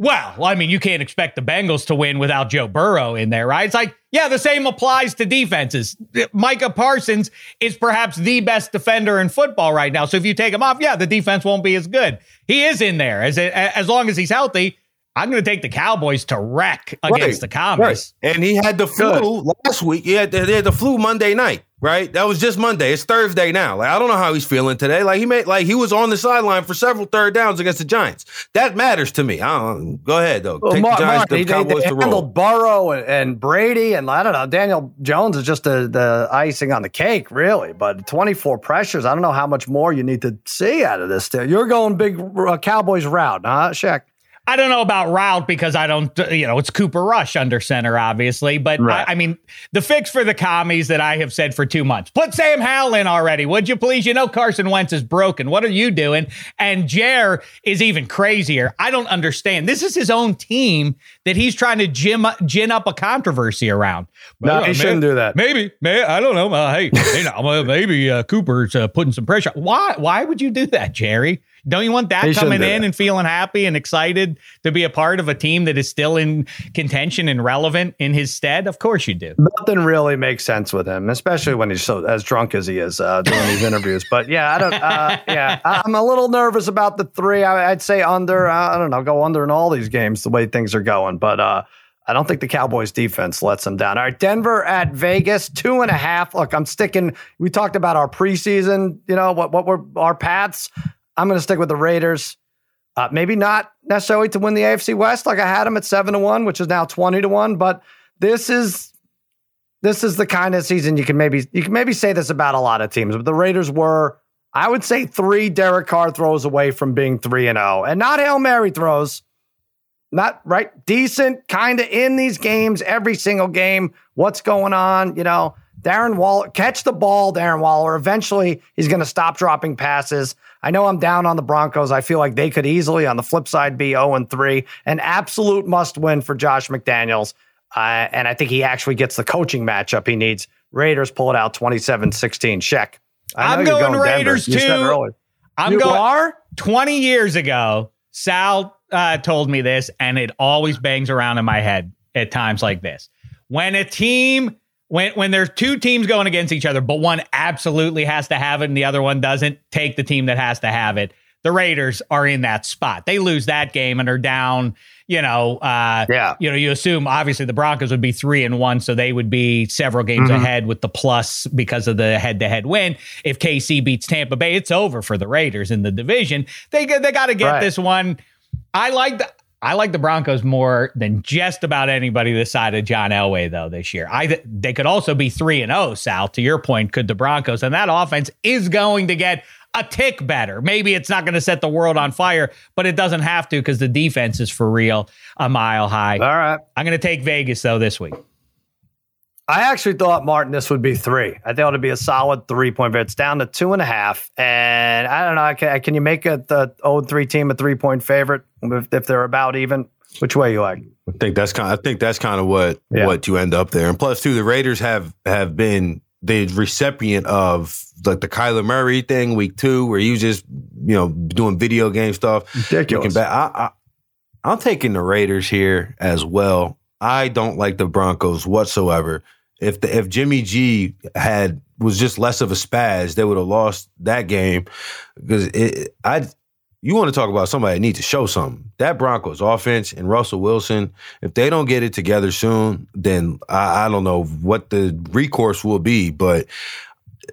well, I mean, you can't expect the Bengals to win without Joe Burrow in there, right? It's like, yeah, the same applies to defenses. Micah Parsons is perhaps the best defender in football right now. So if you take him off, yeah, the defense won't be as good. He is in there as as long as he's healthy. I'm going to take the Cowboys to wreck against right, the Commies. Right. And he had the flu Good. last week. He had, he had the flu Monday night right? That was just Monday. It's Thursday now. Like I don't know how he's feeling today. Like he made like he was on the sideline for several third downs against the Giants. That matters to me. I don't go ahead though. Well, Take Mark, the Giants, Mark, the Cowboys they, they handled Burrow and, and, Brady and I don't know. Daniel Jones is just the the icing on the cake, really. But 24 pressures. I don't know how much more you need to see out of this. You're going big uh, Cowboys route, huh, Shaq? I don't know about route because I don't, you know, it's Cooper Rush under center, obviously. But right. I, I, mean, the fix for the commies that I have said for two months put Sam Howell in already, would you please? You know, Carson Wentz is broken. What are you doing? And Jer is even crazier. I don't understand. This is his own team that he's trying to gin, gin up a controversy around. Well, no, he shouldn't do that. Maybe, may I don't know. Uh, hey, (laughs) you know, maybe uh, Cooper's uh, putting some pressure. Why? Why would you do that, Jerry? Don't you want that coming in and feeling happy and excited to be a part of a team that is still in contention and relevant in his stead? Of course you do. Nothing really makes sense with him, especially when he's so as drunk as he is uh, doing these interviews. But yeah, I don't. Uh, yeah, I'm a little nervous about the three. I, would say under. Uh, I don't know, go under in all these games the way things are going, but. uh I don't think the Cowboys defense lets them down. All right, Denver at Vegas, two and a half. Look, I'm sticking. We talked about our preseason, you know, what what were our paths. I'm going to stick with the Raiders. Uh, maybe not necessarily to win the AFC West, like I had them at seven to one, which is now twenty to one. But this is this is the kind of season you can maybe you can maybe say this about a lot of teams. But the Raiders were, I would say, three Derek Carr throws away from being three and zero, oh. and not hail mary throws. Not right, decent, kind of in these games every single game. What's going on? You know, Darren Waller, catch the ball, Darren Waller. Eventually, he's going to stop dropping passes. I know I'm down on the Broncos. I feel like they could easily, on the flip side, be 0 and 3. An absolute must win for Josh McDaniels. Uh, and I think he actually gets the coaching matchup he needs. Raiders pull it out 27 16. Check. I'm going, going Raiders too. I'm you going are? 20 years ago. Sal uh, told me this, and it always bangs around in my head at times like this. When a team when when there's two teams going against each other, but one absolutely has to have it and the other one doesn't, take the team that has to have it. The Raiders are in that spot. They lose that game and are down. You know, uh, yeah. You know, you assume obviously the Broncos would be three and one, so they would be several games mm-hmm. ahead with the plus because of the head-to-head win. If KC beats Tampa Bay, it's over for the Raiders in the division. They they got to get right. this one. I like the I like the Broncos more than just about anybody this side of John Elway though this year. I they could also be 3 and 0 Sal to your point could the Broncos and that offense is going to get a tick better. Maybe it's not going to set the world on fire, but it doesn't have to because the defense is for real a mile high. All right. I'm going to take Vegas though this week. I actually thought Martin this would be three. I thought it'd be a solid three point. Bet. It's down to two and a half, and I don't know. Can, can you make a, the old three team a three point favorite if, if, they're about even? Which way you like? I think that's kind. Of, I think that's kind of what yeah. what you end up there. And plus, too, the Raiders have have been the recipient of like the Kyler Murray thing week two, where he was just you know doing video game stuff. Ridiculous. Back. I, I, I'm taking the Raiders here as well. I don't like the Broncos whatsoever if the, if Jimmy G had was just less of a spaz, they would have lost that game because it, I. You want to talk about somebody that needs to show something. That Broncos offense and Russell Wilson, if they don't get it together soon, then I, I don't know what the recourse will be. But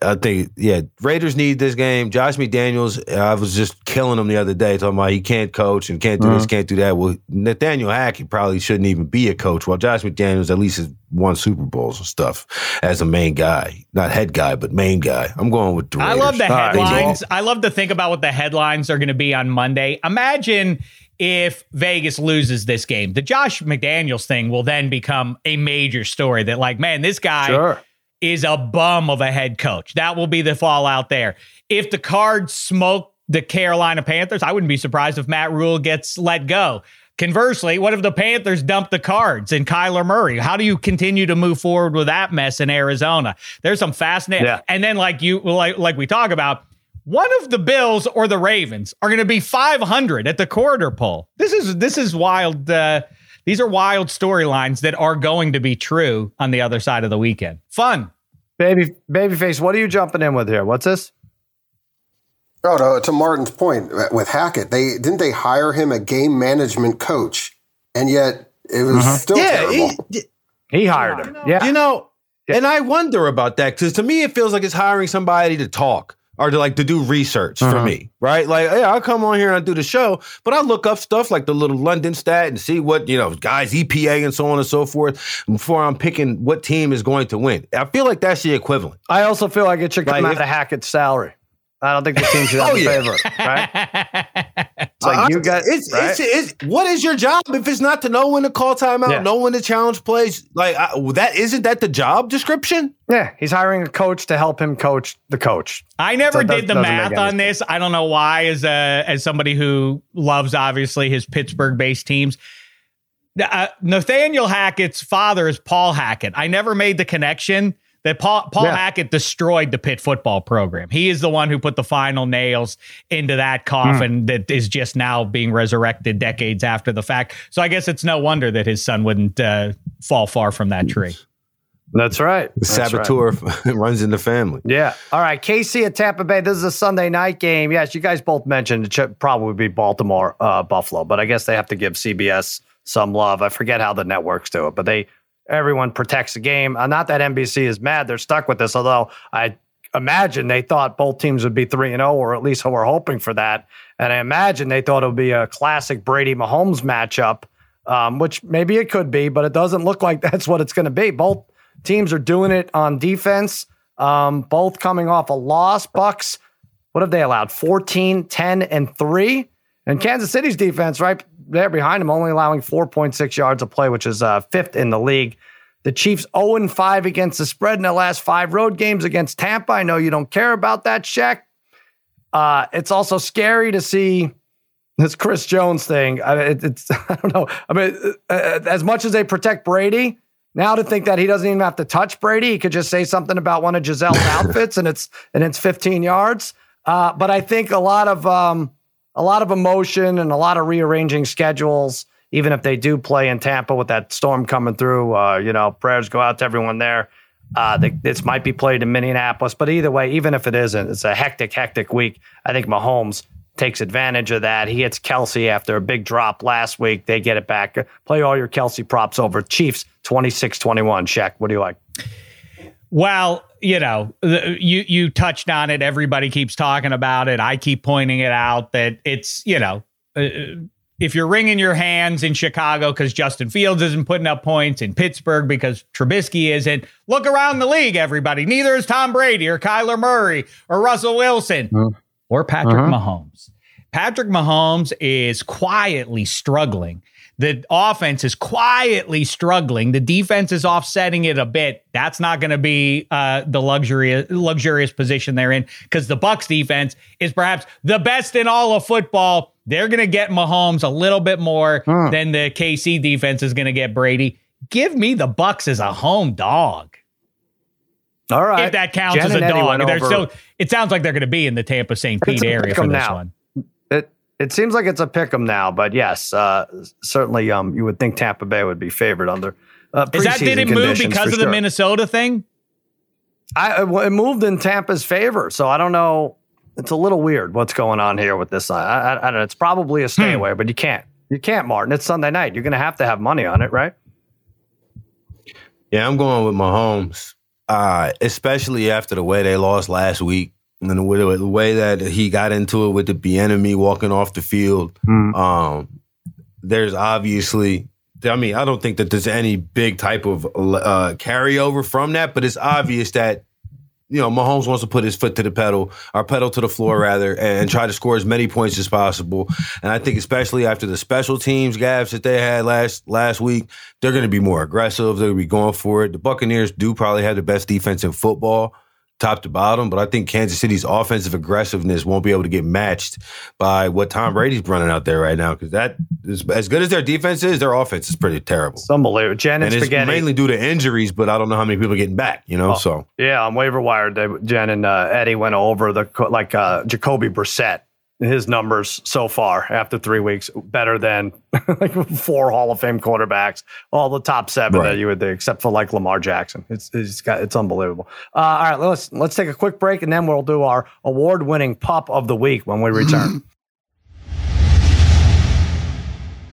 I think, yeah, Raiders need this game. Josh McDaniels, I was just killing him the other day, talking about he can't coach and can't do this, uh-huh. can't do that. Well, Nathaniel Hackett probably shouldn't even be a coach. Well, Josh McDaniels at least has won Super Bowls and stuff as a main guy, not head guy, but main guy. I'm going with the Raiders. I love the headlines. I love to think about what the headlines are going to be on Monday. Imagine if Vegas loses this game. The Josh McDaniels thing will then become a major story that, like, man, this guy. Sure is a bum of a head coach. That will be the fallout there. If the Cards smoke the Carolina Panthers? I wouldn't be surprised if Matt Rhule gets let go. Conversely, what if the Panthers dump the cards and Kyler Murray? How do you continue to move forward with that mess in Arizona? There's some fascinating. Yeah. And then, like you, like like we talk about, one of the Bills or the Ravens are going to be 500 at the corridor poll. This is this is wild. Uh, these are wild storylines that are going to be true on the other side of the weekend. Fun, baby, babyface. What are you jumping in with here? What's this? Oh, no, to Martin's point with Hackett, they didn't they hire him a game management coach, and yet it was uh-huh. still yeah, terrible. He, he hired him. Yeah, you know, yeah. and I wonder about that because to me it feels like it's hiring somebody to talk or to like to do research uh-huh. for me, right? Like, yeah, I'll come on here and I do the show, but I look up stuff like the little London stat and see what, you know, guys EPA and so on and so forth before I'm picking what team is going to win. I feel like that's the equivalent. I also feel like it should come like out if, of Hackett's salary. I don't think the team should (laughs) have oh, yeah. favor, right? (laughs) It's like uh, you got it's, right? it's, it's, what is your job if it's not to know when to call timeout, yeah. know when to challenge plays? Like I, that isn't that the job description? Yeah, he's hiring a coach to help him coach the coach. I never so did the math on this. I don't know why. As a as somebody who loves obviously his Pittsburgh based teams, uh, Nathaniel Hackett's father is Paul Hackett. I never made the connection that Paul, Paul yeah. Hackett destroyed the Pitt football program. He is the one who put the final nails into that coffin mm. that is just now being resurrected decades after the fact. So I guess it's no wonder that his son wouldn't uh, fall far from that tree. That's right. The saboteur right. (laughs) runs in the family. Yeah. All right. KC at Tampa Bay. This is a Sunday night game. Yes, you guys both mentioned it should probably be Baltimore, uh, Buffalo, but I guess they have to give CBS some love. I forget how the networks do it, but they everyone protects the game. Uh, not that NBC is mad; they're stuck with this. Although I imagine they thought both teams would be three and zero, oh, or at least we're hoping for that. And I imagine they thought it would be a classic Brady Mahomes matchup, um, which maybe it could be, but it doesn't look like (laughs) that's what it's going to be. Both teams are doing it on defense. Um, both coming off a loss. Bucs, what have they allowed? 14, 10, and 3. And Kansas City's defense, right there behind them, only allowing 4.6 yards of play, which is uh, fifth in the league. The Chiefs 0 5 against the spread in their last five road games against Tampa. I know you don't care about that, Shaq. Uh, it's also scary to see this Chris Jones thing. I, it, it's (laughs) I don't know. I mean, uh, uh, as much as they protect Brady, now to think that he doesn't even have to touch Brady, he could just say something about one of Gisele's (laughs) outfits and it's and it's 15 yards. Uh, but I think a lot of um, a lot of emotion and a lot of rearranging schedules. Even if they do play in Tampa with that storm coming through, uh, you know, prayers go out to everyone there. Uh, they, this might be played in Minneapolis, but either way, even if it isn't, it's a hectic, hectic week. I think Mahomes takes advantage of that. He hits Kelsey after a big drop last week. They get it back. Play all your Kelsey props over. Chiefs 26 21. Shaq, what do you like? Well, you know, you you touched on it. Everybody keeps talking about it. I keep pointing it out that it's you know, uh, if you're wringing your hands in Chicago because Justin Fields isn't putting up points in Pittsburgh because Trubisky isn't, look around the league. Everybody, neither is Tom Brady or Kyler Murray or Russell Wilson uh, or Patrick uh-huh. Mahomes. Patrick Mahomes is quietly struggling the offense is quietly struggling. The defense is offsetting it a bit. That's not going to be uh, the luxury luxurious position they're in because the Bucs defense is perhaps the best in all of football. They're going to get Mahomes a little bit more huh. than the KC defense is going to get Brady. Give me the Bucs as a home dog. All right, if that counts Jen as a dog, they're still. It sounds like they're going to be in the Tampa St. Pete area for this now. one. It seems like it's a pick 'em now, but yes, uh, certainly um, you would think Tampa Bay would be favored under. Uh, Is that did it move because of sure. the Minnesota thing? I it moved in Tampa's favor, so I don't know. It's a little weird what's going on here with this. I, I, I don't know. It's probably a stay hmm. away, but you can't. You can't, Martin. It's Sunday night. You're going to have to have money on it, right? Yeah, I'm going with Mahomes, uh, especially after the way they lost last week and the way, the way that he got into it with the enemy walking off the field, mm. um, there's obviously. I mean, I don't think that there's any big type of uh, carryover from that, but it's obvious that you know Mahomes wants to put his foot to the pedal or pedal to the floor rather, and try to score as many points as possible. And I think especially after the special teams gaps that they had last last week, they're going to be more aggressive. They're going to be going for it. The Buccaneers do probably have the best defense in football. Top to bottom, but I think Kansas City's offensive aggressiveness won't be able to get matched by what Tom Brady's running out there right now. Because that is as good as their defense is, their offense is pretty terrible. It's unbelievable. Jen and, and it's mainly due to injuries, but I don't know how many people are getting back. You know, oh, so yeah, on waiver wire, they, Jen and uh, Eddie went over the like uh, Jacoby Brissett his numbers so far after three weeks better than (laughs) like four Hall of Fame quarterbacks, all the top seven right. that you would do, except for like Lamar Jackson. It's it's got it's unbelievable. Uh, all right, let's let's take a quick break and then we'll do our award winning pop of the week when we return. (laughs)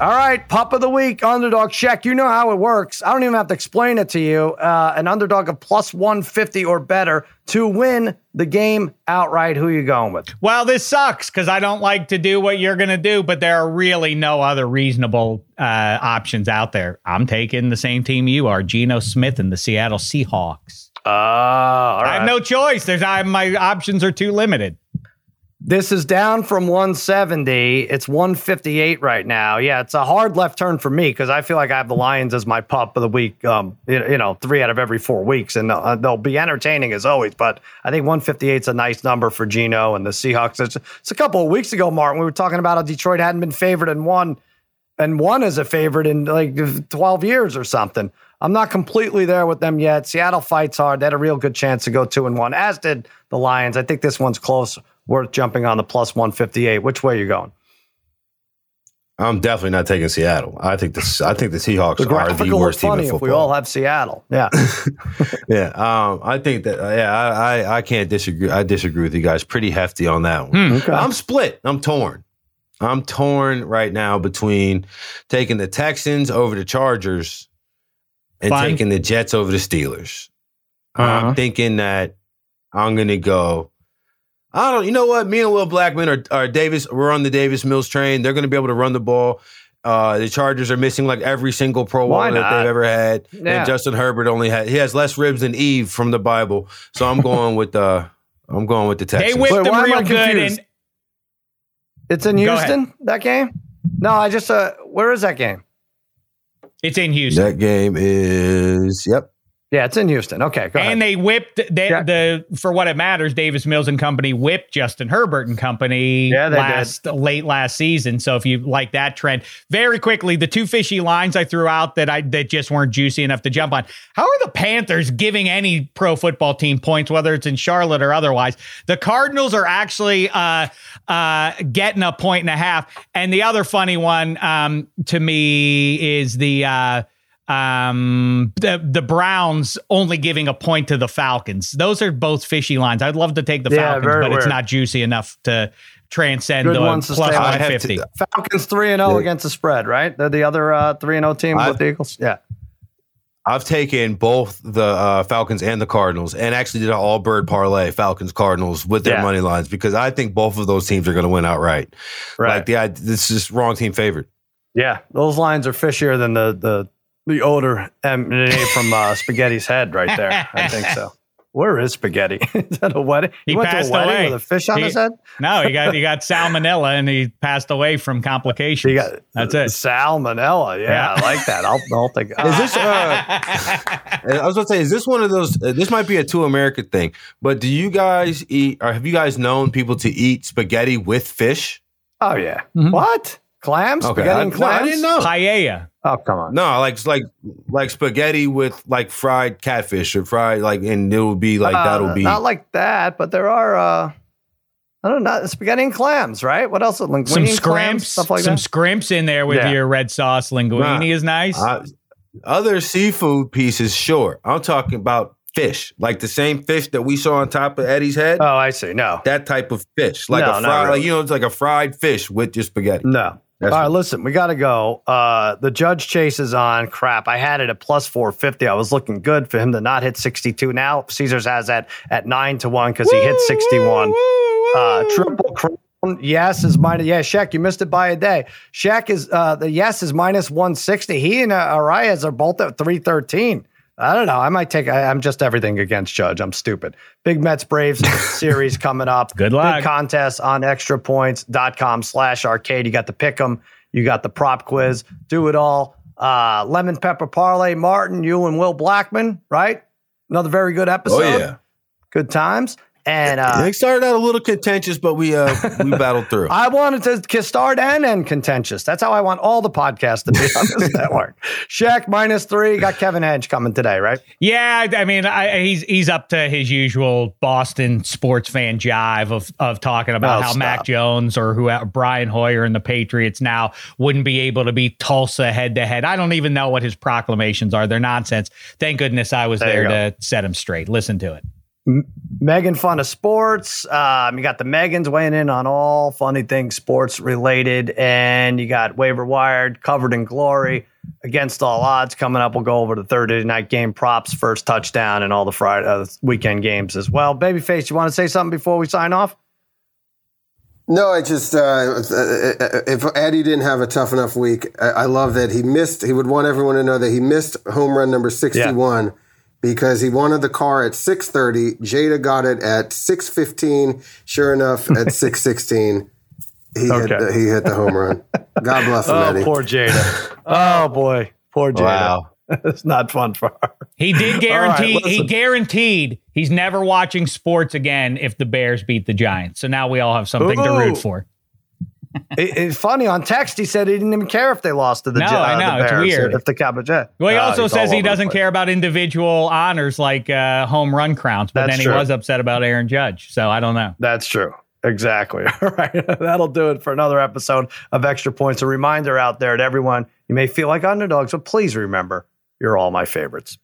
All right, pop of the week, underdog check. You know how it works. I don't even have to explain it to you. Uh, an underdog of plus 150 or better to win the game outright. Who are you going with? Well, this sucks because I don't like to do what you're going to do, but there are really no other reasonable uh, options out there. I'm taking the same team you are, Geno Smith and the Seattle Seahawks. Uh, I have no choice. There's I, my options are too limited. This is down from 170. It's 158 right now. Yeah, it's a hard left turn for me because I feel like I have the Lions as my pup of the week. Um, you, know, three out of every four weeks, and uh, they'll be entertaining as always. But I think 158 is a nice number for Geno and the Seahawks. It's, it's a couple of weeks ago, Martin. We were talking about how Detroit hadn't been favored and won, and won as a favorite in like 12 years or something. I'm not completely there with them yet. Seattle fights hard. They had a real good chance to go two and one, as did the Lions. I think this one's close worth jumping on the plus 158. Which way are you going? I'm definitely not taking Seattle. I think the I think the Seahawks the are the worst team in football. If we all have Seattle, yeah, (laughs) yeah. Um, I think that yeah, I, I, I can't disagree. I disagree with you guys pretty hefty on that one. Hmm, okay. I'm split. I'm torn. I'm torn right now between taking the Texans over the Chargers and Fine. taking the Jets over the Steelers. Uh-huh. I'm thinking that I'm going to go I don't. You know what? Me and Will Blackmon are, are Davis. We're on the Davis Mills train. They're going to be able to run the ball. Uh, the Chargers are missing like every single Pro Bowler that they've ever had, yeah. and Justin Herbert only had he has less ribs than Eve from the Bible. So I'm going with the uh, I'm going with the Texans. They whipped Wait, them real good. And- it's in Houston. That game? No, I just uh, where is that game? It's in Houston. That game is yep. Yeah, it's in Houston. Okay, go And they whipped they, yeah. the for what it matters. Davis Mills and Company whipped Justin Herbert and Company yeah, last did. late last season. So if you like that trend, very quickly, the two fishy lines I threw out that I that just weren't juicy enough to jump on. How are the Panthers giving any pro football team points, whether it's in Charlotte or otherwise? The Cardinals are actually uh, uh, getting a point and a half. And the other funny one um, to me is the. Uh, um, the, the Browns only giving a point to the Falcons. Those are both fishy lines. I'd love to take the yeah, Falcons, but weird. it's not juicy enough to transcend Good the plus 150. Falcons 3 and 0 yeah. against the spread, right? They're the other uh, 3 and 0 team with the Eagles. Yeah. I've taken both the uh, Falcons and the Cardinals, and actually did an all bird parlay Falcons Cardinals with their yeah. money lines because I think both of those teams are going to win outright. Right. Like the I, this is wrong team favored. Yeah, those lines are fishier than the the the odor emanate from uh, Spaghetti's head right there. I think so. Where is spaghetti? (laughs) is that a wedding? He, he went to a wedding away. with a fish on he, his head. No, he got he got salmonella and he passed away from complications. Got, That's it. Salmonella. Yeah, yeah, I like that. I'll, I'll think. Is this? Uh, (laughs) I was going to say, is this one of those? Uh, this might be a two American thing, but do you guys eat? Or have you guys known people to eat spaghetti with fish? Oh yeah. Mm-hmm. What? Clams? Okay. Spaghetti and clams? No, I didn't know. Paella. Oh come on. No, like like like spaghetti with like fried catfish or fried like, and it would be like uh, that'll be not like that, but there are. uh I don't know, spaghetti and clams, right? What else? Linguine some scrimps, clams, stuff like some that? scrimps in there with yeah. your red sauce. Linguine nah, is nice. Uh, other seafood pieces, sure. I'm talking about fish, like the same fish that we saw on top of Eddie's head. Oh, I see. No, that type of fish, like no, a fried, really. like you know, it's like a fried fish with your spaghetti. No, that's All right, listen, we got to go. Uh, the judge chase is on. Crap, I had it at plus 450. I was looking good for him to not hit 62. Now Caesars has that at 9 to 1 because he hit 61. Uh, triple crown. Yes is minus. Yeah, Shaq, you missed it by a day. Shaq is uh, the yes is minus 160. He and uh, Arraez are both at 313. I don't know. I might take. I, am just everything against Judge. I'm stupid. Big Mets Braves (laughs) series coming up. Good luck. Big contest on extrapoints.com slash arcade. You got the pick 'em. You got the prop quiz. Do it all. Uh, lemon pepper parlay. Martin, you and Will Blackmon. Right. Another very good episode. Oh yeah. Good times. And uh, it started out a little contentious, but we uh, we (laughs) battled through. I wanted to start and end contentious. That's how I want all the podcasts to be on this (laughs) network. Shaq minus three. Got Kevin Hedge coming today, right? Yeah, I mean, I, he's he's up to his usual Boston sports fan jive of of talking about oh, how stop. Mac Jones or who Brian Hoyer and the Patriots now wouldn't be able to beat Tulsa head to head. I don't even know what his proclamations are. They're nonsense. Thank goodness I was there, there to set him straight. Listen to it. Megan Fun of Sports. Um, you got the Megans weighing in on all funny things sports related, and you got waiver wired covered in glory against all odds coming up. We'll go over the Thursday night game props, first touchdown, and all the Friday uh, weekend games as well. Babyface, you want to say something before we sign off? No, I just uh, uh, if Eddie didn't have a tough enough week, I love that he missed. He would want everyone to know that he missed home run number sixty-one. Yeah because he wanted the car at 6:30. Jada got it at 6:15. Sure enough, at (laughs) 6:16, he okay. hit the, he hit the home run. God bless him, oh, Eddie. Poor Jada. Oh boy, poor Jada. Wow. (laughs) it's not fun for her. He did (laughs) guarantee. Right, he guaranteed he's never watching sports again if the Bears beat the Giants. So now we all have something Ooh. to root for it, it's funny on text. He said he didn't even care if they lost to the. No, uh, I know it's weird. If the Cowboys, well, he uh, also says he doesn't care about individual honors like uh, home run crowns, but That's then he was upset about Aaron Judge. So I don't know. That's true. Exactly. (laughs) All right. (laughs) That'll do it for another episode of Extra Points. A reminder out there to everyone: you may feel like underdogs, but please remember, you're all my favorites.